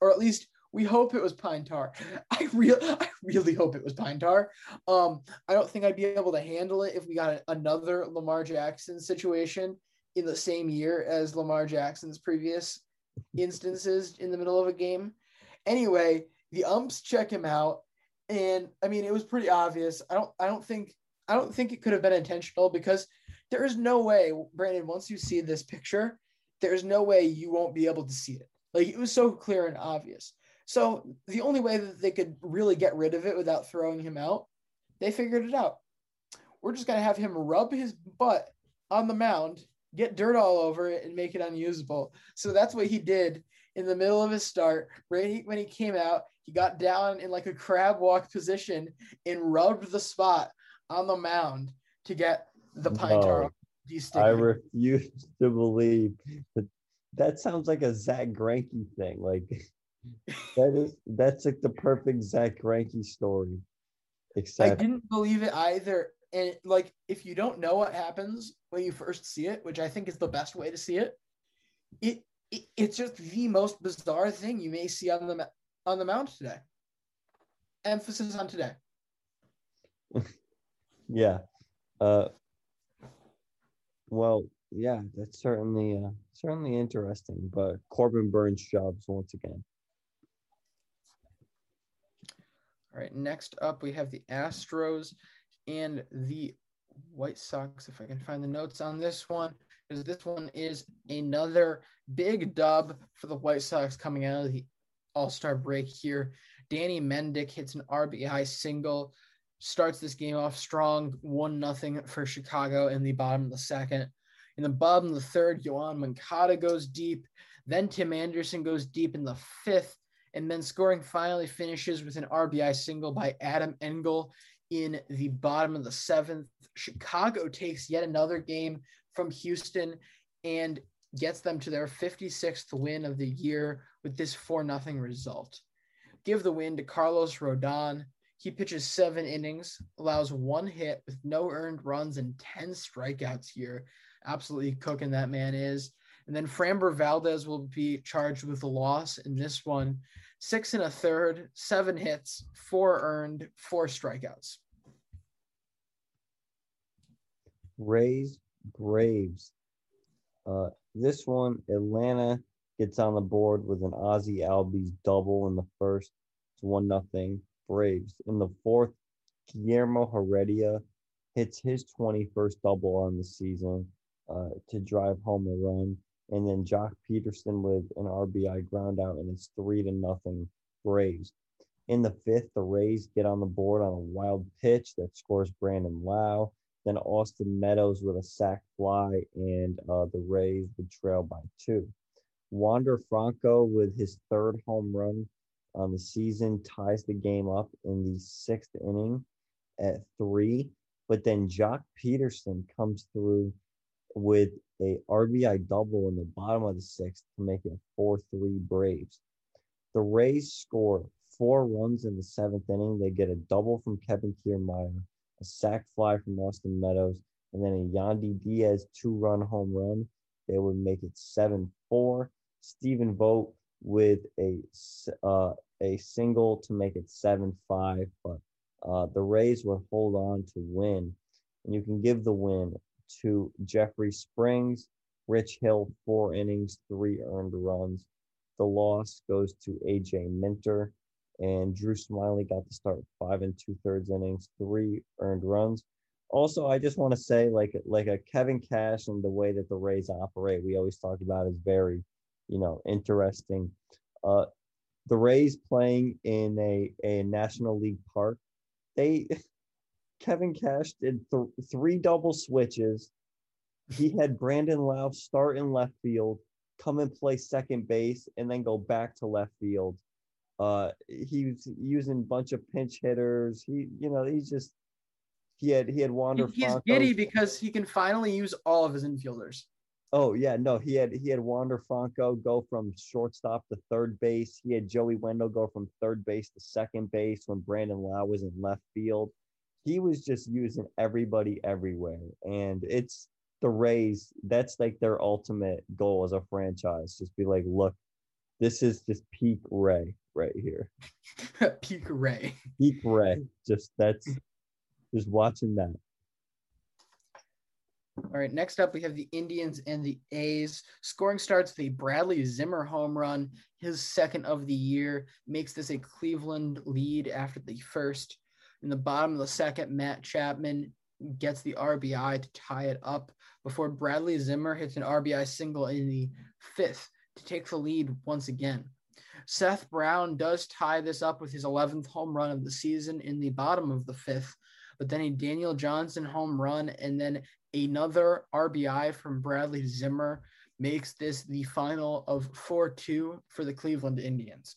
Speaker 1: Or at least we hope it was pine tar. I real I really hope it was pine tar. Um, I don't think I'd be able to handle it if we got another Lamar Jackson situation in the same year as Lamar Jackson's previous instances in the middle of a game. Anyway, the umps check him out, and I mean it was pretty obvious. I don't I don't think I don't think it could have been intentional because there is no way, Brandon, once you see this picture, there's no way you won't be able to see it. Like it was so clear and obvious. So the only way that they could really get rid of it without throwing him out, they figured it out. We're just gonna have him rub his butt on the mound, get dirt all over it, and make it unusable. So that's what he did in the middle of his start. Right when he came out, he got down in like a crab walk position and rubbed the spot on the mound to get the pine tar
Speaker 2: No. I refuse to believe that that sounds like a Zack Greinke thing. Like that is that's like the perfect Zack Greinke story. Except I
Speaker 1: didn't believe it either. And like, if you don't know what happens when you first see it, which I think is the best way to see it, it, it it's just the most bizarre thing you may see on the on the mound today. Emphasis on today.
Speaker 2: yeah. Uh well, yeah, that's certainly uh certainly interesting. But Corbin Burnes shoves once again.
Speaker 1: All right. Next up, we have the Astros and the White Sox. If I can find the notes on this one, because this one is another big dub for the White Sox coming out of the All Star break here. Danny Mendick hits an RBI single, starts this game off strong, one nothing for Chicago in the bottom of the second. In the bottom of the third, Yoan Moncada goes deep. Then Tim Anderson goes deep in the fifth. And then scoring finally finishes with an RBI single by Adam Engel in the bottom of the seventh. Chicago takes yet another game from Houston. And gets them to their 56th win of the year with this 4 0 result. Give the win to Carlos Rodon. He pitches seven innings, allows one hit with no earned runs and 10 strikeouts here. Absolutely cooking that man is. And then Framber Valdez will be charged with a loss in this one. Six and a third, seven hits, four earned, four strikeouts.
Speaker 2: Rays Braves. Uh, this one, Atlanta gets on the board with an Ozzie Albies double in the first. It's one nothing Braves. In the fourth, Guillermo Heredia hits his 21st double on the season uh, to drive home a run. And then Joc Pederson with an RBI ground out, and it's three to nothing Braves. In the fifth, the Rays get on the board on a wild pitch that scores Brandon Lowe. Then Austin Meadows with a sac fly, and uh, the Rays would trail by two. Wander Franco with his third home run on the season ties the game up in the sixth inning at three. But then Joc Pederson comes through with a RBI double in the bottom of the sixth to make it 4 3 Braves. The Rays score four runs in the seventh inning. They get a double from Kevin Kiermaier, a sac fly from Austin Meadows, and then a Yandy Diaz two run home run. They would make it 7 4. Stephen Vogt with a uh, a single to make it 7 5, but uh, the Rays would hold on to win. And you can give the win to Jeffrey Springs, Rich Hill, four innings, three earned runs. The loss goes to AJ Minter, and Drew Smyly got to start five and two thirds innings, three earned runs. Also, I just want to say, like, like a Kevin Cash and the way that the Rays operate, we always talk about is very, you know, interesting. Uh, the Rays playing in a, a National League park, they Kevin Cash did th- three double switches. He had Brandon Lowe start in left field, come and play second base, and then go back to left field. Uh, he was using a bunch of pinch hitters. He, you know, he's just he had he had Wander. Franco.
Speaker 1: He's Franco. giddy because he can finally use all of his infielders.
Speaker 2: Oh yeah, no, he had he had Wander Franco go from shortstop to third base. He had Joey Wendle go from third base to second base when Brandon Lowe was in left field. He was just using everybody everywhere, and it's the Rays. That's like their ultimate goal as a franchise. Just be like, look, this is just peak Ray right here.
Speaker 1: peak Ray.
Speaker 2: Peak Ray. Just that's just watching that.
Speaker 1: All right, next up we have the Indians and the A's. Scoring starts the Bradley Zimmer home run, his second of the year, makes this a Cleveland lead after the first. In the bottom of the second, Matt Chapman gets the RBI to tie it up before Bradley Zimmer hits an RBI single in the fifth to take the lead once again. Seth Brown does tie this up with his 11th home run of the season in the bottom of the fifth, but then a Daniel Johnson home run and then Another RBI from Bradley Zimmer makes this the final of 4 2 for the Cleveland Indians.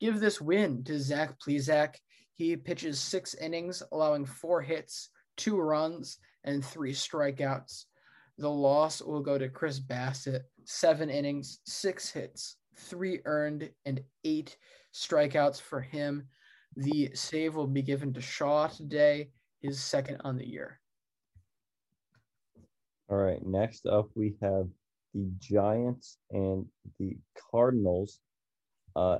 Speaker 1: Give this win to Zach Plesac. He pitches six innings, allowing four hits, two runs, and three strikeouts. The loss will go to Chris Bassitt, seven innings, six hits, three earned, and eight strikeouts for him. The save will be given to Shaw today, his second on the year.
Speaker 2: All right, next up we have the Giants and the Cardinals. Uh,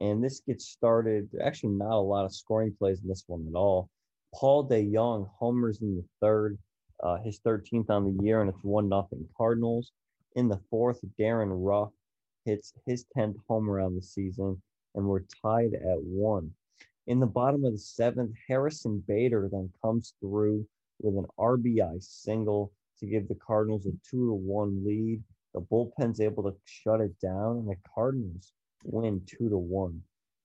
Speaker 2: and this gets started. Actually, not a lot of scoring plays in this one at all. Paul DeJong homers in the third, uh, his 13th on the year, and it's one nothing Cardinals. In the fourth, Darin Ruf hits his 10th homer on the season, and we're tied at one. In the bottom of the seventh, Harrison Bader then comes through with an RBI single to give the Cardinals a two to one lead. The bullpen's able to shut it down, and the Cardinals win two to one.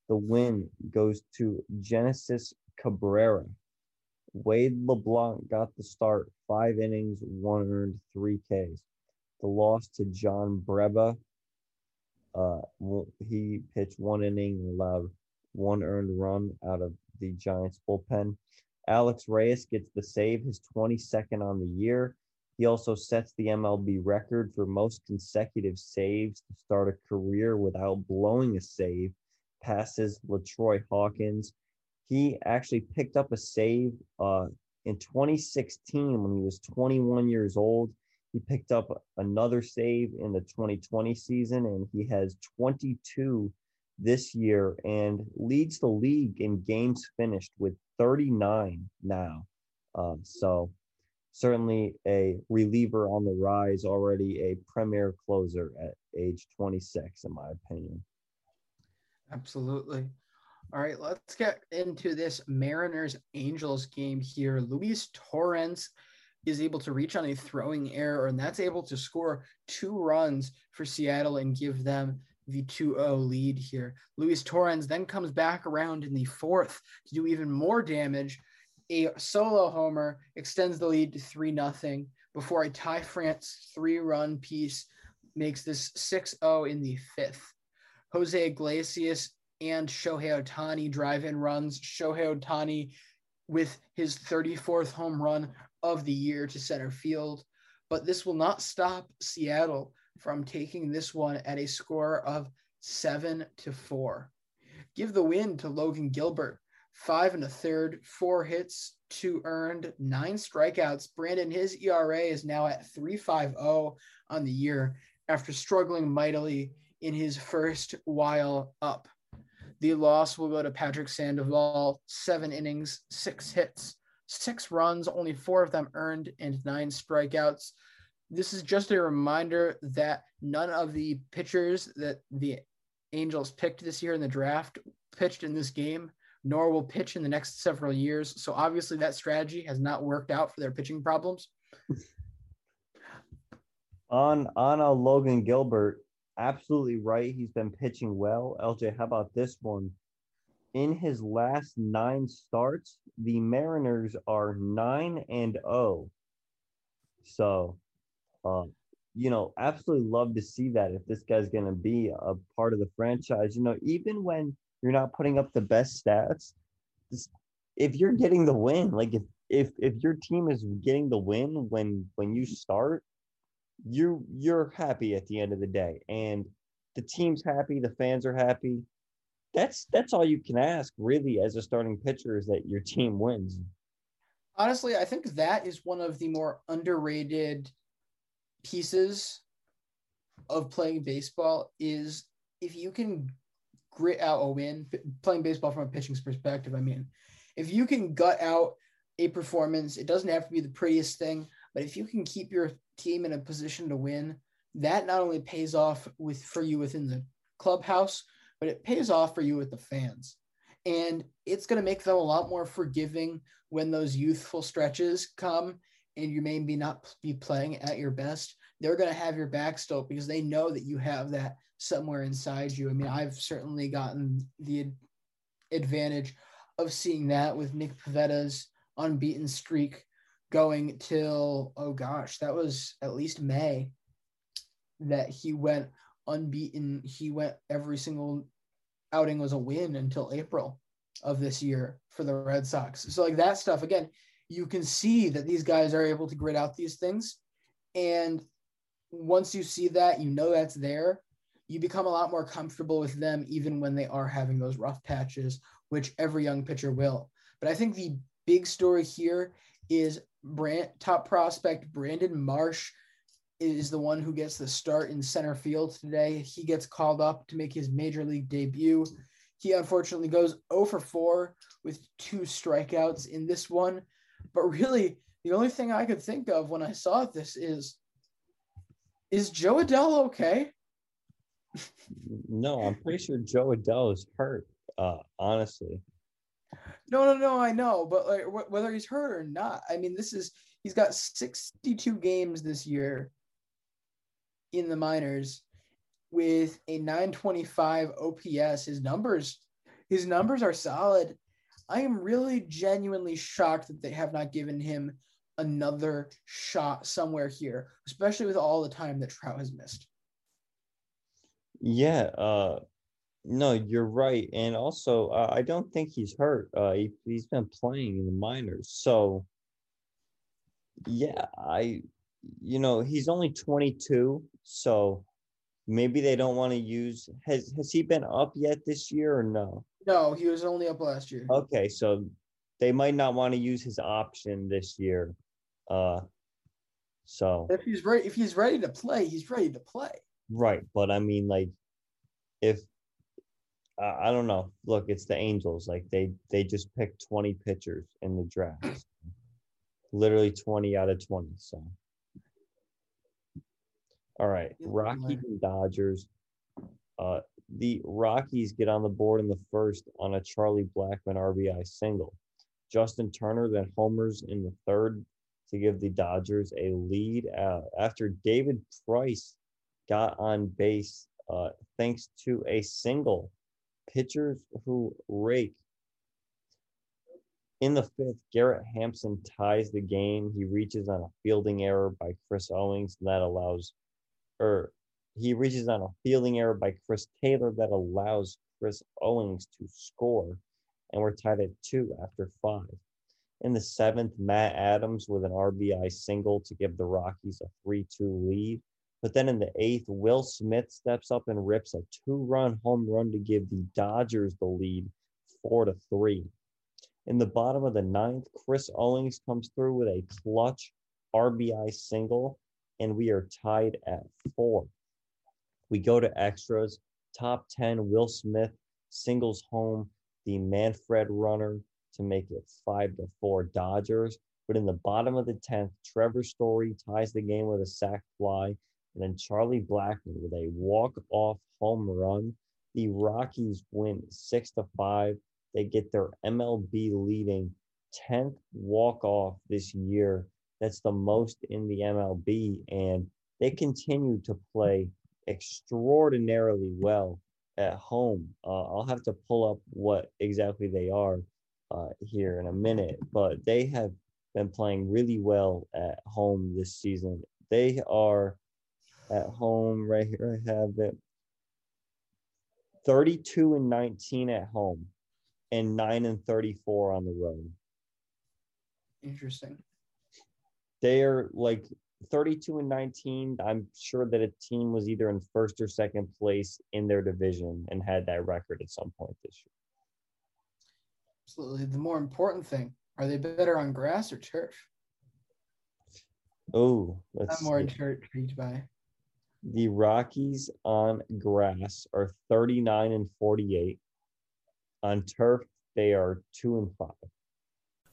Speaker 2: The win goes to Genesis Cabrera. Wade LeBlanc got the start, five innings, one earned, three Ks. The loss to John Brebbia. Uh, he pitched one inning allowed one earned run out of the Giants bullpen. Alex Reyes gets the save, his 22nd on the year. He also sets the MLB record for most consecutive saves to start a career without blowing a save, passes LaTroy Hawkins. He actually picked up a save uh, in 2016 when he was 21 years old. He picked up another save in the 2020 season, and he has 22 this year and leads the league in games finished with 39 now. Um, so certainly a reliever on the rise, already a premier closer at age 26, in my opinion.
Speaker 1: Absolutely. All right, let's get into this Mariners Angels game here. Luis Torrens is able to reach on a throwing error, and that's able to score two runs for Seattle and give them the 2-0 lead here. Luis Torrens then comes back around in the fourth to do even more damage. A solo homer extends the lead to 3 0 before a Ty France three-run piece makes this 6-0 in the fifth. Jose Iglesias and Shohei Ohtani drive in runs. Shohei Ohtani with his 34th home run of the year to center field. But this will not stop Seattle from taking this one at a score of seven to four. Give the win to Logan Gilbert, five and a third, four hits, two earned, nine strikeouts. Brandon, his ERA is now at 3.50 on the year after struggling mightily in his first while up. The loss will go to Patrick Sandoval, seven innings, six hits, six runs, only four of them earned, and nine strikeouts this is just a reminder that none of the pitchers that the Angels picked this year in the draft pitched in this game, nor will pitch in the next several years. So obviously, that strategy has not worked out for their pitching problems.
Speaker 2: on on a Logan Gilbert, absolutely right. He's been pitching well. LJ, how about this one? In his last nine starts, the Mariners are nine and zero. Oh. So um, you know, absolutely love to see that if this guy's going to be a part of the franchise. You know, even when you're not putting up the best stats, if you're getting the win, like if if if your team is getting the win when when you start, you you're happy at the end of the day, and the team's happy, the fans are happy. That's that's all you can ask, really, as a starting pitcher, is that your team wins.
Speaker 1: Honestly, I think that is one of the more underrated pieces of playing baseball is if you can grit out a win, playing baseball from a pitching's perspective, I mean, if you can gut out a performance, it doesn't have to be the prettiest thing, but if you can keep your team in a position to win, that not only pays off with for you within the clubhouse, but it pays off for you with the fans. And it's going to make them a lot more forgiving when those youthful stretches come and you may be not be playing at your best, they're going to have your back still because they know that you have that somewhere inside you. I mean, I've certainly gotten the advantage of seeing that with Nick Pivetta's unbeaten streak going till oh gosh, that was at least May that he went unbeaten. He went every single outing was a win until April of this year for the Red Sox. So like that stuff again, you can see that these guys are able to grit out these things. And once you see that, you know that's there, you become a lot more comfortable with them, even when they are having those rough patches, which every young pitcher will. But I think the big story here is Brand, top prospect Brandon Marsh is the one who gets the start in center field today. He gets called up to make his major league debut. He unfortunately goes 0 for 4 with two strikeouts in this one. But really, the only thing I could think of when I saw this is is Jo Adell okay?
Speaker 2: No, I'm pretty sure Jo Adell is hurt, uh, honestly.
Speaker 1: No, no, no, I know, but like wh- whether he's hurt or not, I mean, this is he's got 62 games this year in the minors with a 925 OPS. His numbers, his numbers are solid. I am really genuinely shocked that they have not given him another shot somewhere here, especially with all the time that Trout has missed.
Speaker 2: Yeah, uh, no, you're right, and also uh, I don't think he's hurt. Uh, he, he's been playing in the minors, so yeah, I you know, he's only 22, so maybe they don't want to use. Has has he been up yet this year or no?
Speaker 1: No, he was only up last year.
Speaker 2: Okay, so they might not want to use his option this year. Uh, so
Speaker 1: If he's ready, if he's ready to play, he's ready to play.
Speaker 2: Right, but I mean, like, if uh, I don't know, look, it's the Angels. Like they they just picked 20 pitchers in the draft, literally 20 out of 20. So, all right, Rockies and Dodgers. Uh, the Rockies get on the board in the first on a Charlie Blackmon RBI single. Justin Turner then homers in the third to give the Dodgers a lead uh, after David Price got on base uh, thanks to a single. Pitchers who rake. In the fifth, Garrett Hampson ties the game. He reaches on a fielding error by Chris Owings that allows, or he reaches on a fielding error by Chris Taylor that allows Chris Owings to score. And we're tied at two after five. In the seventh, Matt Adams with an RBI single to give the Rockies a 3 2 lead. But then in the eighth, Will Smith steps up and rips a two run home run to give the Dodgers the lead 4 to 3. In the bottom of the ninth, Chris Owings comes through with a clutch RBI single, and we are tied at four. We go to extras. Top 10, Will Smith singles home the Manfred runner to make it five to four Dodgers. But in the bottom of the 10th, Trevor Story ties the game with a sac fly. And then Charlie Blackmon with a walk-off home run. The Rockies win six to five. They get their MLB leading 10th walk-off this year. That's the most in the MLB. And they continue to play extraordinarily well at home. Uh, I'll have to pull up what exactly they are uh, here in a minute, but they have been playing really well at home this season. They are at home right here. I have it 32 and 19 at home and 9 and 34 on the road.
Speaker 1: Interesting.
Speaker 2: They are like 32 and 19. I'm sure that a team was either in first or second place in their division and had that record at some point this year.
Speaker 1: Absolutely. The more important thing: are they better on grass or turf?
Speaker 2: Oh, let's
Speaker 1: I'm more intrigued by.
Speaker 2: The Rockies on grass are 39 and 48. On turf, they are 2 and 5.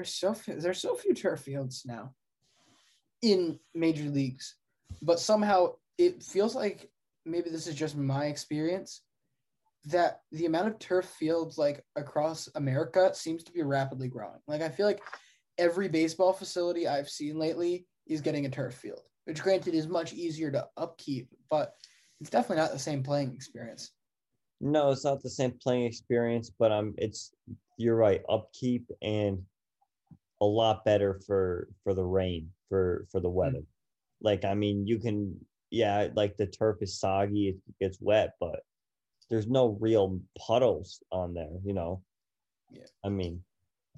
Speaker 1: There's so there's so few turf fields now in major leagues, but somehow it feels like maybe this is just my experience that the amount of turf fields like across America seems to be rapidly growing. Like I feel like every baseball facility I've seen lately is getting a turf field, which granted is much easier to upkeep, but it's definitely not the same playing experience.
Speaker 2: No, it's not the same playing experience, but um, it's you're right. Upkeep and a lot better for for the rain for for the weather. Like I mean, you can yeah, like the turf is soggy, it gets wet, but there's no real puddles on there. You know.
Speaker 1: Yeah.
Speaker 2: I mean,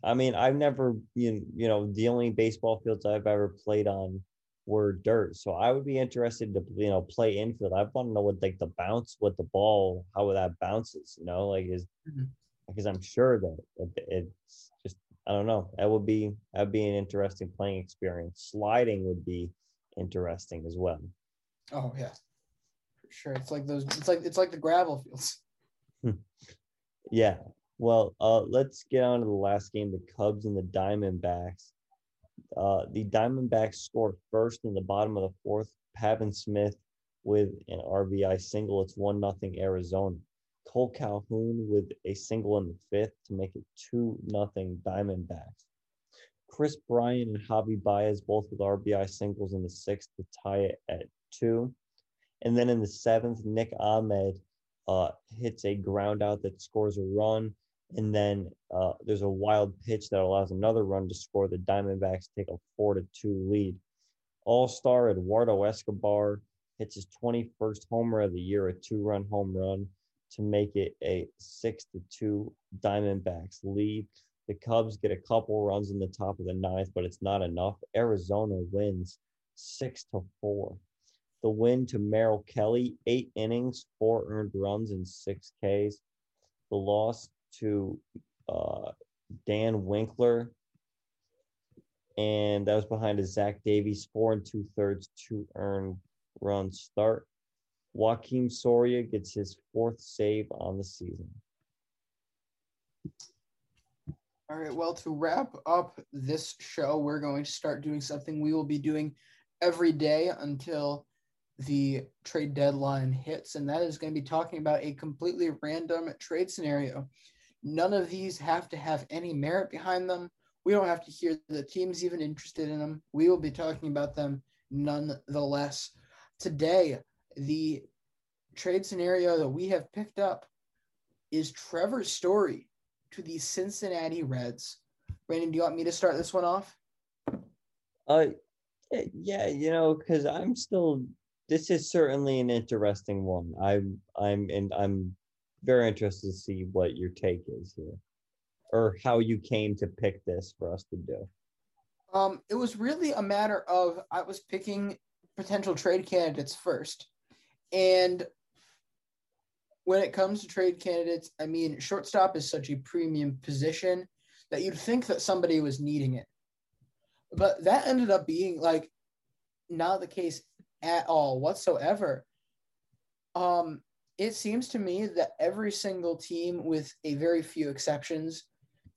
Speaker 2: I mean, I've never you you know the only baseball fields I've ever played on were dirt. So I would be interested to you know play infield. I want to know what like the bounce, what the ball, how that bounces. You know, like is
Speaker 1: Mhm.
Speaker 2: because I'm sure that it- it's just I don't know. That would be that'd be an interesting playing experience. Sliding would be interesting as well.
Speaker 1: Oh yeah, for sure. It's like those. It's like it's like the gravel fields.
Speaker 2: Yeah. Well, uh, let's get on to the last game: the Cubs and the Diamondbacks. Uh, the Diamondbacks scored first in the bottom of the fourth. Pavin Smith with an RBI single. It's one nothing Arizona. Cole Calhoun with a single in the fifth to make it two nothing Diamondbacks. Kris Bryant and Javi Baez both with RBI singles in the sixth to tie it at two. And then in the seventh, Nick Ahmed uh, hits a ground out that scores a run. And then uh, there's a wild pitch that allows another run to score. The Diamondbacks take a four to two lead. All star Eduardo Escobar hits his 21st homer of the year, a two run home run to make it a six to two Diamondbacks lead. The Cubs get a couple runs in the top of the ninth, but it's not enough. Arizona wins six to four. The win to Merrill Kelly, eight innings, four earned runs, and six Ks. The loss to uh, Dan Winkler, and that was behind a Zach Davies, four and two thirds, two earned run start. Joakim Soria gets his fourth save on the season.
Speaker 1: All right. Well, to wrap up this show, we're going to start doing something we will be doing every day until the trade deadline hits, and that is going to be talking about a completely random trade scenario. None of these have to have any merit behind them. We don't have to hear the teams even interested in them. We will be talking about them nonetheless. Today, the trade scenario that we have picked up is Trevor Story to the Cincinnati Reds. Brandon, do you want me to start this one off?
Speaker 2: Uh, yeah, you know, because I'm still. This is certainly an interesting one. I'm, I'm, and I'm very interested to see what your take is here, or how you came to pick this for us to do.
Speaker 1: Um, it was really a matter of I was picking potential trade candidates first, and when it comes to trade candidates, I mean, shortstop is such a premium position that you'd think that somebody was needing it. But that ended up being like not the case at all whatsoever. Um, it seems to me that every single team, with a very few exceptions,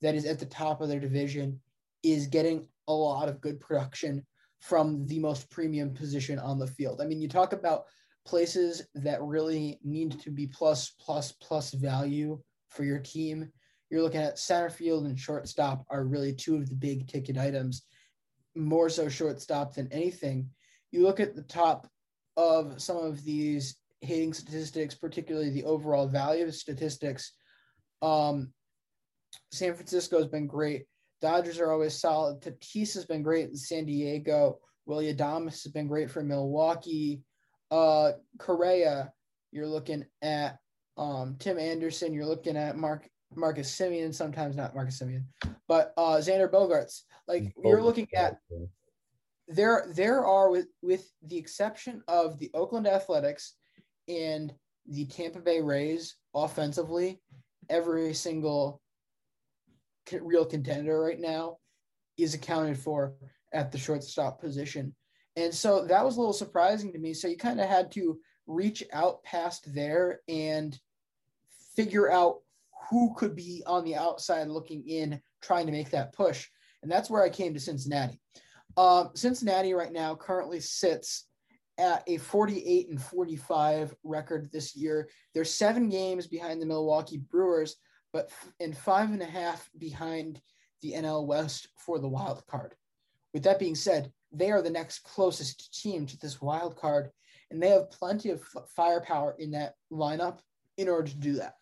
Speaker 1: that is at the top of their division is getting a lot of good production from the most premium position on the field. I mean, you talk about places that really need to be plus, plus, plus value for your team. You're looking at center field and shortstop are really two of the big ticket items, more so shortstop than anything. You look at the top of some of these hitting statistics, particularly the overall value of statistics. Um, San Francisco has been great. Dodgers are always solid. Tatis has been great in San Diego. Willy Adames has been great for Milwaukee. Uh, Correa, you're looking at um, Tim Anderson. You're looking at Mark Marcus Semien, Sometimes not Marcus Semien, but uh, Xander Bogaerts. Like you're looking at there. There are with with the exception of the Oakland Athletics and the Tampa Bay Rays offensively, every single real contender right now is accounted for at the shortstop position. And so that was a little surprising to me. So you kind of had to reach out past there and figure out who could be on the outside looking in, trying to make that push. And that's where I came to Cincinnati. Um, Cincinnati right now currently sits at a 48 and 45 record this year. They're seven games behind the Milwaukee Brewers, but in five and a half behind the NL West for the wild card. With that being said, they are the next closest team to this wild card, and they have plenty of firepower in that lineup in order to do that.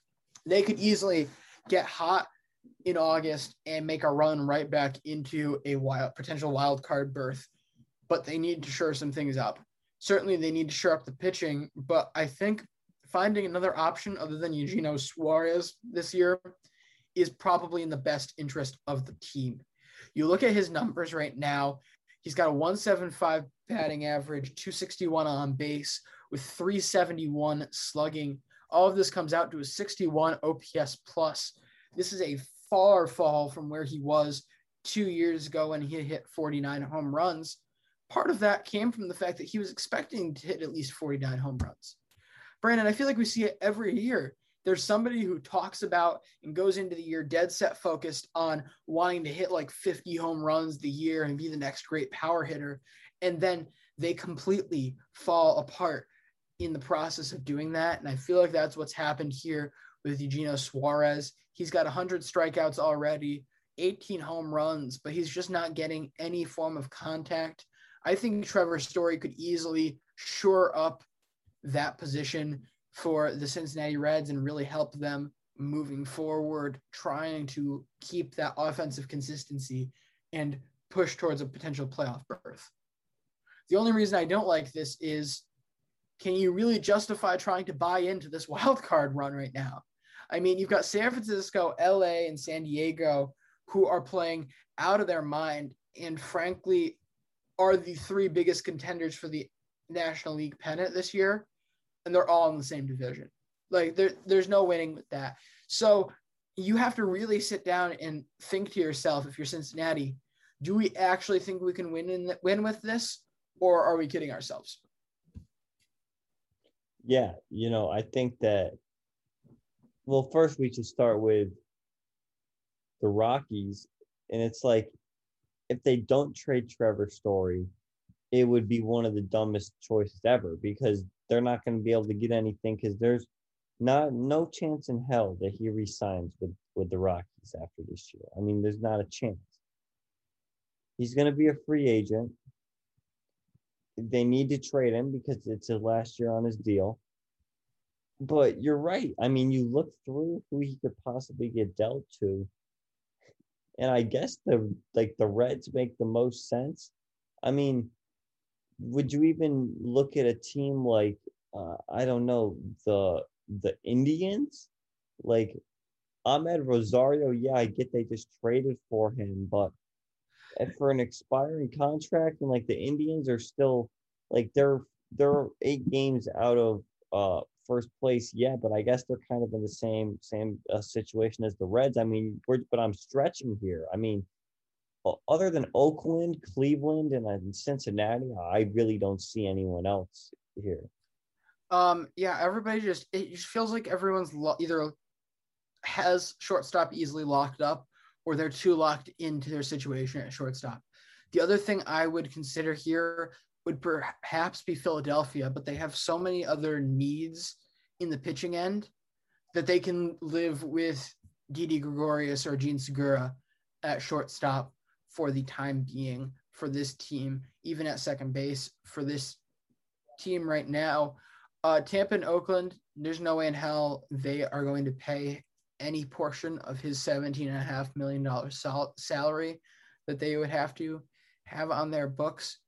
Speaker 1: They could easily get hot in August and make a run right back into a wild potential wild card berth, but they need to shore some things up. Certainly, they need to shore up the pitching, but I think finding another option other than Eugenio Suarez this year is probably in the best interest of the team. You look at his numbers right now, he's got a 175 batting average, 261 on base with 371 slugging. All of this comes out to a 61 OPS plus. This is a far fall from where he was two years ago when he hit 49 home runs. Part of that came from the fact that he was expecting to hit at least 49 home runs. Brandon, I feel like we see it every year. There's somebody who talks about and goes into the year dead set focused on wanting to hit like 50 home runs the year and be the next great power hitter. And then they completely fall apart in the process of doing that. And I feel like that's what's happened here with Eugenio Suarez. He's got 100 strikeouts already. 18 home runs, but he's just not getting any form of contact. I think Trevor Story could easily shore up that position for the Cincinnati Reds and really help them moving forward, trying to keep that offensive consistency and push towards a potential playoff berth. The only reason I don't like this is can you really justify trying to buy into this wild card run right now? I mean, you've got San Francisco, LA, and San Diego who are playing out of their mind and frankly are the three biggest contenders for the National League pennant this year. And they're all in the same division. Like there, there's no winning with that. So you have to really sit down and think to yourself if you're Cincinnati, do we actually think we can win in win with this or are we kidding ourselves?
Speaker 2: Yeah, you know, I think that well, first we should start with the Rockies, and it's like if they don't trade Trevor Story, it would be one of the dumbest choices ever because they're not going to be able to get anything because there's not no chance in hell that he resigns with with the Rockies after this year. I mean, there's not a chance. He's going to be a free agent. They need to trade him because it's his last year on his deal. But you're right. I mean, you look through who he could possibly get dealt to, and I guess the like the Reds make the most sense. I mean, would you even look at a team like uh, I don't know the the Indians, like Amed Rosario? Yeah, I get they just traded for him, but for an expiring contract, and like the Indians are still like they're they're eight games out of uh first place yeah, but I guess they're kind of in the same same uh, situation as the Reds. I mean, but I'm stretching here. I mean, other than Oakland, Cleveland, and Cincinnati, I really don't see anyone else here.
Speaker 1: Um, yeah, everybody just it just feels like everyone's lo- either has shortstop easily locked up or they're too locked into their situation at shortstop. The other thing I would consider here would perhaps be Philadelphia, but they have so many other needs in the pitching end that they can live with Didi Gregorius or Jean Segura at shortstop for the time being for this team, even at second base for this team right now. Uh, Tampa and Oakland, there's no way in hell they are going to pay any portion of his $17.5 million sal- salary that they would have to have on their books.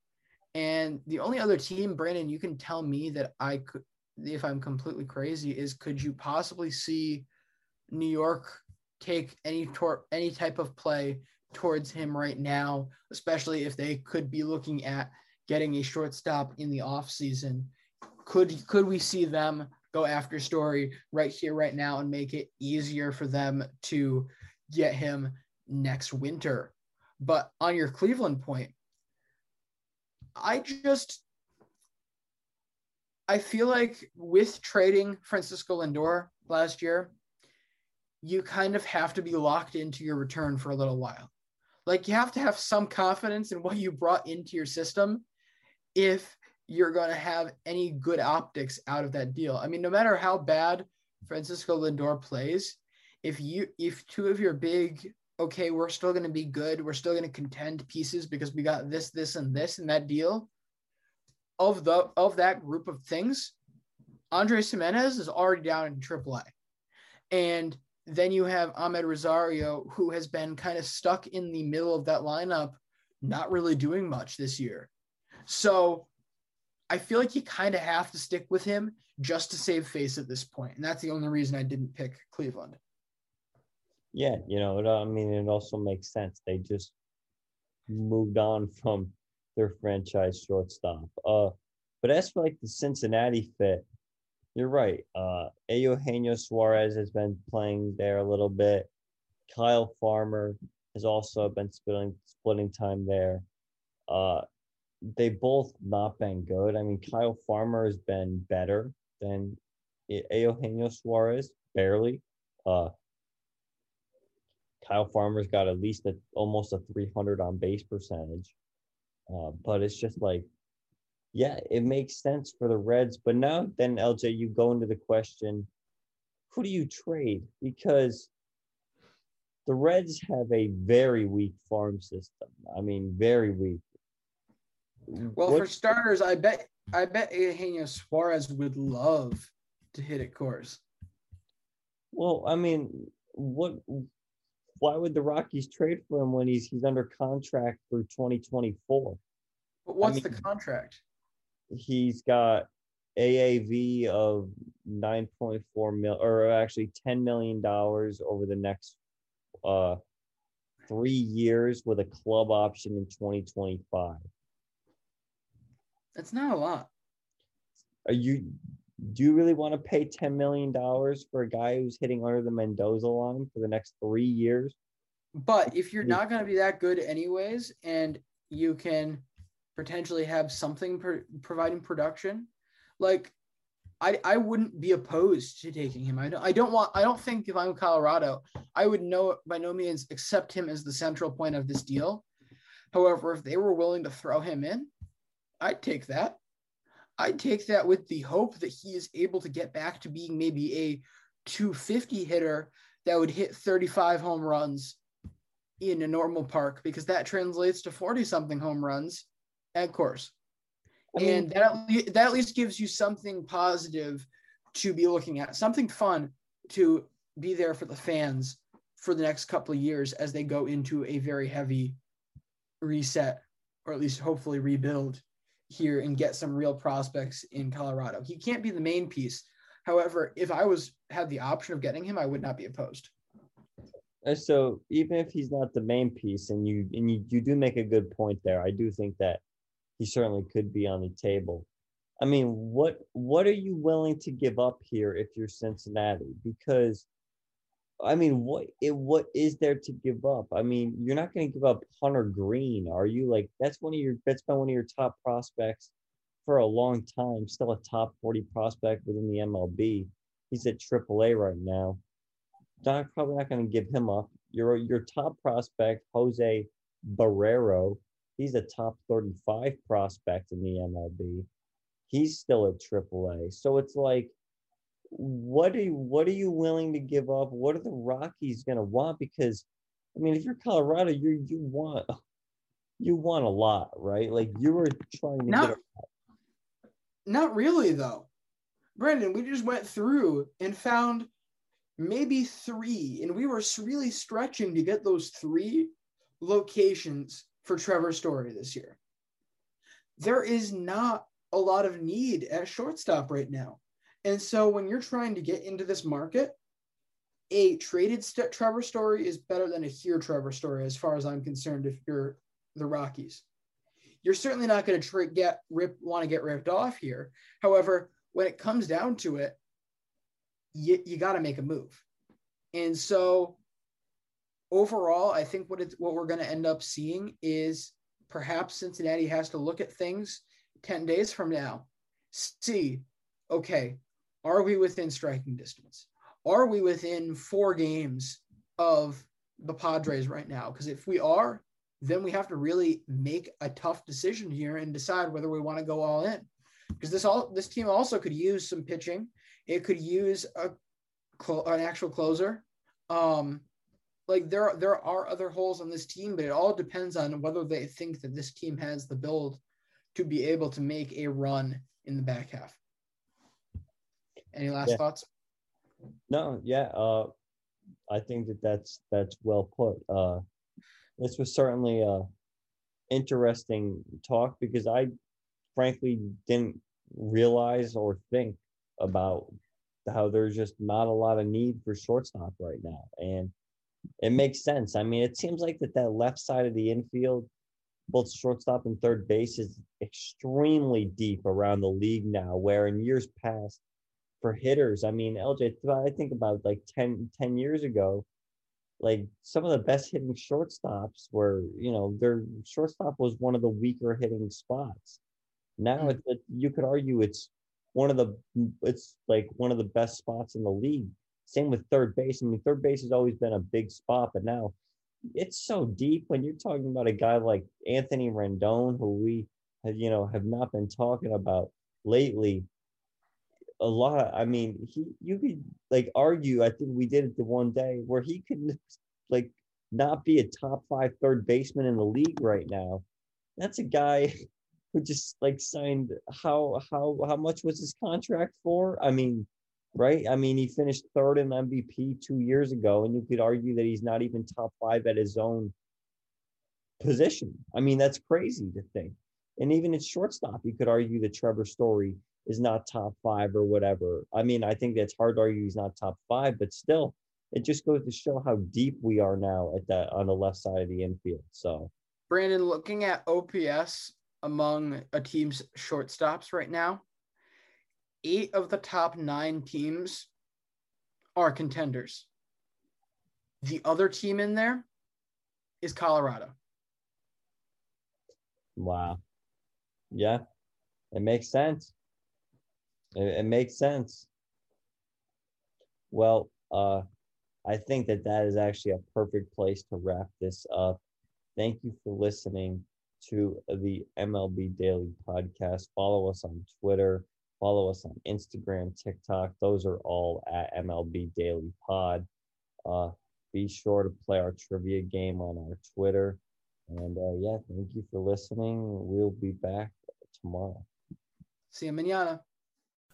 Speaker 1: And the only other team, Brandon, you can tell me that I could, if I'm completely crazy, is could you possibly see New York take any tor- any type of play towards him right now, especially if they could be looking at getting a shortstop in the offseason? Could could we see them go after Story right here, right now, and make it easier for them to get him next winter? But on your Cleveland point, I just I feel like with trading Francisco Lindor last year, you kind of have to be locked into your return for a little while. Like you have to have some confidence in what you brought into your system if you're going to have any good optics out of that deal. I mean, no matter how bad Francisco Lindor plays, if you if two of your big okay, we're still going to be good. We're still going to contend pieces because we got this, this, and this in that deal. Of the of that group of things, Andres Gimenez is already down in AAA, and then you have Amed Rosario, who has been kind of stuck in the middle of that lineup, not really doing much this year. So I feel like you kind of have to stick with him just to save face at this point, and that's the only reason I didn't pick Cleveland.
Speaker 2: Yeah, you know, it, I mean, it also makes sense. They just moved on from their franchise shortstop. Uh, but as for like the Cincinnati fit, you're right. Uh, Eugenio Suarez has been playing there a little bit. Kyle Farmer has also been splitting splitting time there. Uh, they both not been good. I mean, Kyle Farmer has been better than Eugenio Suarez, barely. Uh, Kyle Farmer's got at least a, almost a 300 on base percentage. Uh, but it's just like, yeah, it makes sense for the Reds. But now, then, LJ, you go into the question who do you trade? Because the Reds have a very weak farm system. I mean, very weak.
Speaker 1: Well,
Speaker 2: What-
Speaker 1: for starters, I bet I bet Eugenio Suarez would love to hit at Coors.
Speaker 2: well, I mean, what? Why would the Rockies trade for him when he's he's under contract through 2024?
Speaker 1: But what's the
Speaker 2: mean-
Speaker 1: contract?
Speaker 2: He's got AAV of 9.4 mil, or actually 10 million dollars over the next uh three years with a club option in 2025.
Speaker 1: That's not a lot.
Speaker 2: Are you do you really want to pay 10 million dollars for a guy who's hitting under the Mendoza line for the next three years?
Speaker 1: But if you're not going to be that good anyways, and you can potentially have something pro- providing production, like I I wouldn't be opposed to taking him. I don't I don't want I don't think if I'm Colorado, I would know by no means accept him as the central point of this deal. However, if they were willing to throw him in, I'd take that. I'd take that with the hope that he is able to get back to being maybe a 250 hitter that would hit 35 home runs in a normal park because that translates to 40 something home runs at Coors.
Speaker 2: I mean-
Speaker 1: and that that at least gives you something positive to be looking at, something fun to be there for the fans for the next couple of years as they go into a very heavy reset or at least hopefully rebuild here and get some real prospects in Colorado. He can't be the main piece. However, if I was had the option of getting him, I would not be opposed.
Speaker 2: Uh, So even if he's not the main piece, and you and you, you do make a good point there, I do think that he certainly could be on the table. I mean, what what are you willing to give up here if you're Cincinnati? Because I mean, what it, what is there to give up? I mean, you're not going to give up Hunter Greene, are you? Like that's one of your that's been one of your top prospects for a long time. Still a top forty prospect within the MLB. He's at AAA right now. Not probably not going to give him up. Your your top prospect, Jose Barrero, he's a top 35 prospect in the MLB. He's still at AAA. So it's like, what are you what are you willing to give up? What are the Rockies going to want? Because I mean, if you're Colorado, you you want you want a lot, right? Like you were trying to
Speaker 1: Not,
Speaker 2: get
Speaker 1: not really, though. Brandon, we just went through and found maybe three, and we were really stretching to get those three locations for Trevor Story this year. There is not a lot of need at shortstop right now. And so when you're trying to get into this market, a traded st- Trevor Story is better than a here Trevor Story, as far as I'm concerned. If you're the Rockies, you're certainly not going to tra- get rip want to get ripped off here. However, when it comes down to it, you, you got to make a move. And so overall, I think what it's what we're going to end up seeing is perhaps Cincinnati has to look at things 10 days from now, see, okay, are we within striking distance? Are we within four games of the Padres right now? Because if we are, then we have to really make a tough decision here and decide whether we want to go all in. Because this all this team also could use some pitching. It could use a an actual closer. Um, like there there are other holes on this team, but it all depends on whether they think that this team has the build to be able to make a run in the back half. Any last
Speaker 2: Yeah.
Speaker 1: thoughts?
Speaker 2: No, yeah, uh, I think that that's that's well put. Uh, this was certainly a interesting talk because I, frankly, didn't realize or think about how there's just not a lot of need for shortstop right now, and it makes sense. I mean, it seems like that that left side of the infield, both shortstop and third base, is extremely deep around the league now. Where in years past for hitters. I mean, LJ, I think about like 10, 10 years ago, like some of the best hitting shortstops were, you know, their shortstop was one of the weaker hitting spots. Now hmm. it's it, you could argue it's one of the it's like one of the best spots in the league. Same with third base. I mean, third base has always been a big spot, but now it's so deep when you're talking about a guy like Anthony Rendon, who we have, you know, have not been talking about lately a lot. I mean, he you could like argue. I think we did it the one day where he could like not be a top five third baseman in the league right now. That's a guy who just like signed how how how much was his contract for? I mean, right? I mean, he finished third in MVP two years ago, and you could argue that he's not even top five at his own position. I mean, that's crazy to think. And even at shortstop, you could argue that Trevor Story is not top five or whatever. I mean, I think that's hard to argue he's not top five, but still, it just goes to show how deep we are now at that on the left side of the infield. So,
Speaker 1: Brandon, looking at OPS among a team's shortstops right now, eight of the top nine teams are contenders. The other team in there is Colorado.
Speaker 2: wow. Yeah, it makes sense. It, it makes sense. Well, uh, I think that that is actually a perfect place to wrap this up. Thank you for listening to the MLB Daily Podcast. Follow us on Twitter, follow us on Instagram, TikTok. Those are all at MLB Daily Pod. Uh, be sure to play our trivia game on our Twitter. And uh, yeah, thank you for listening. We'll be back tomorrow.
Speaker 1: See you manana.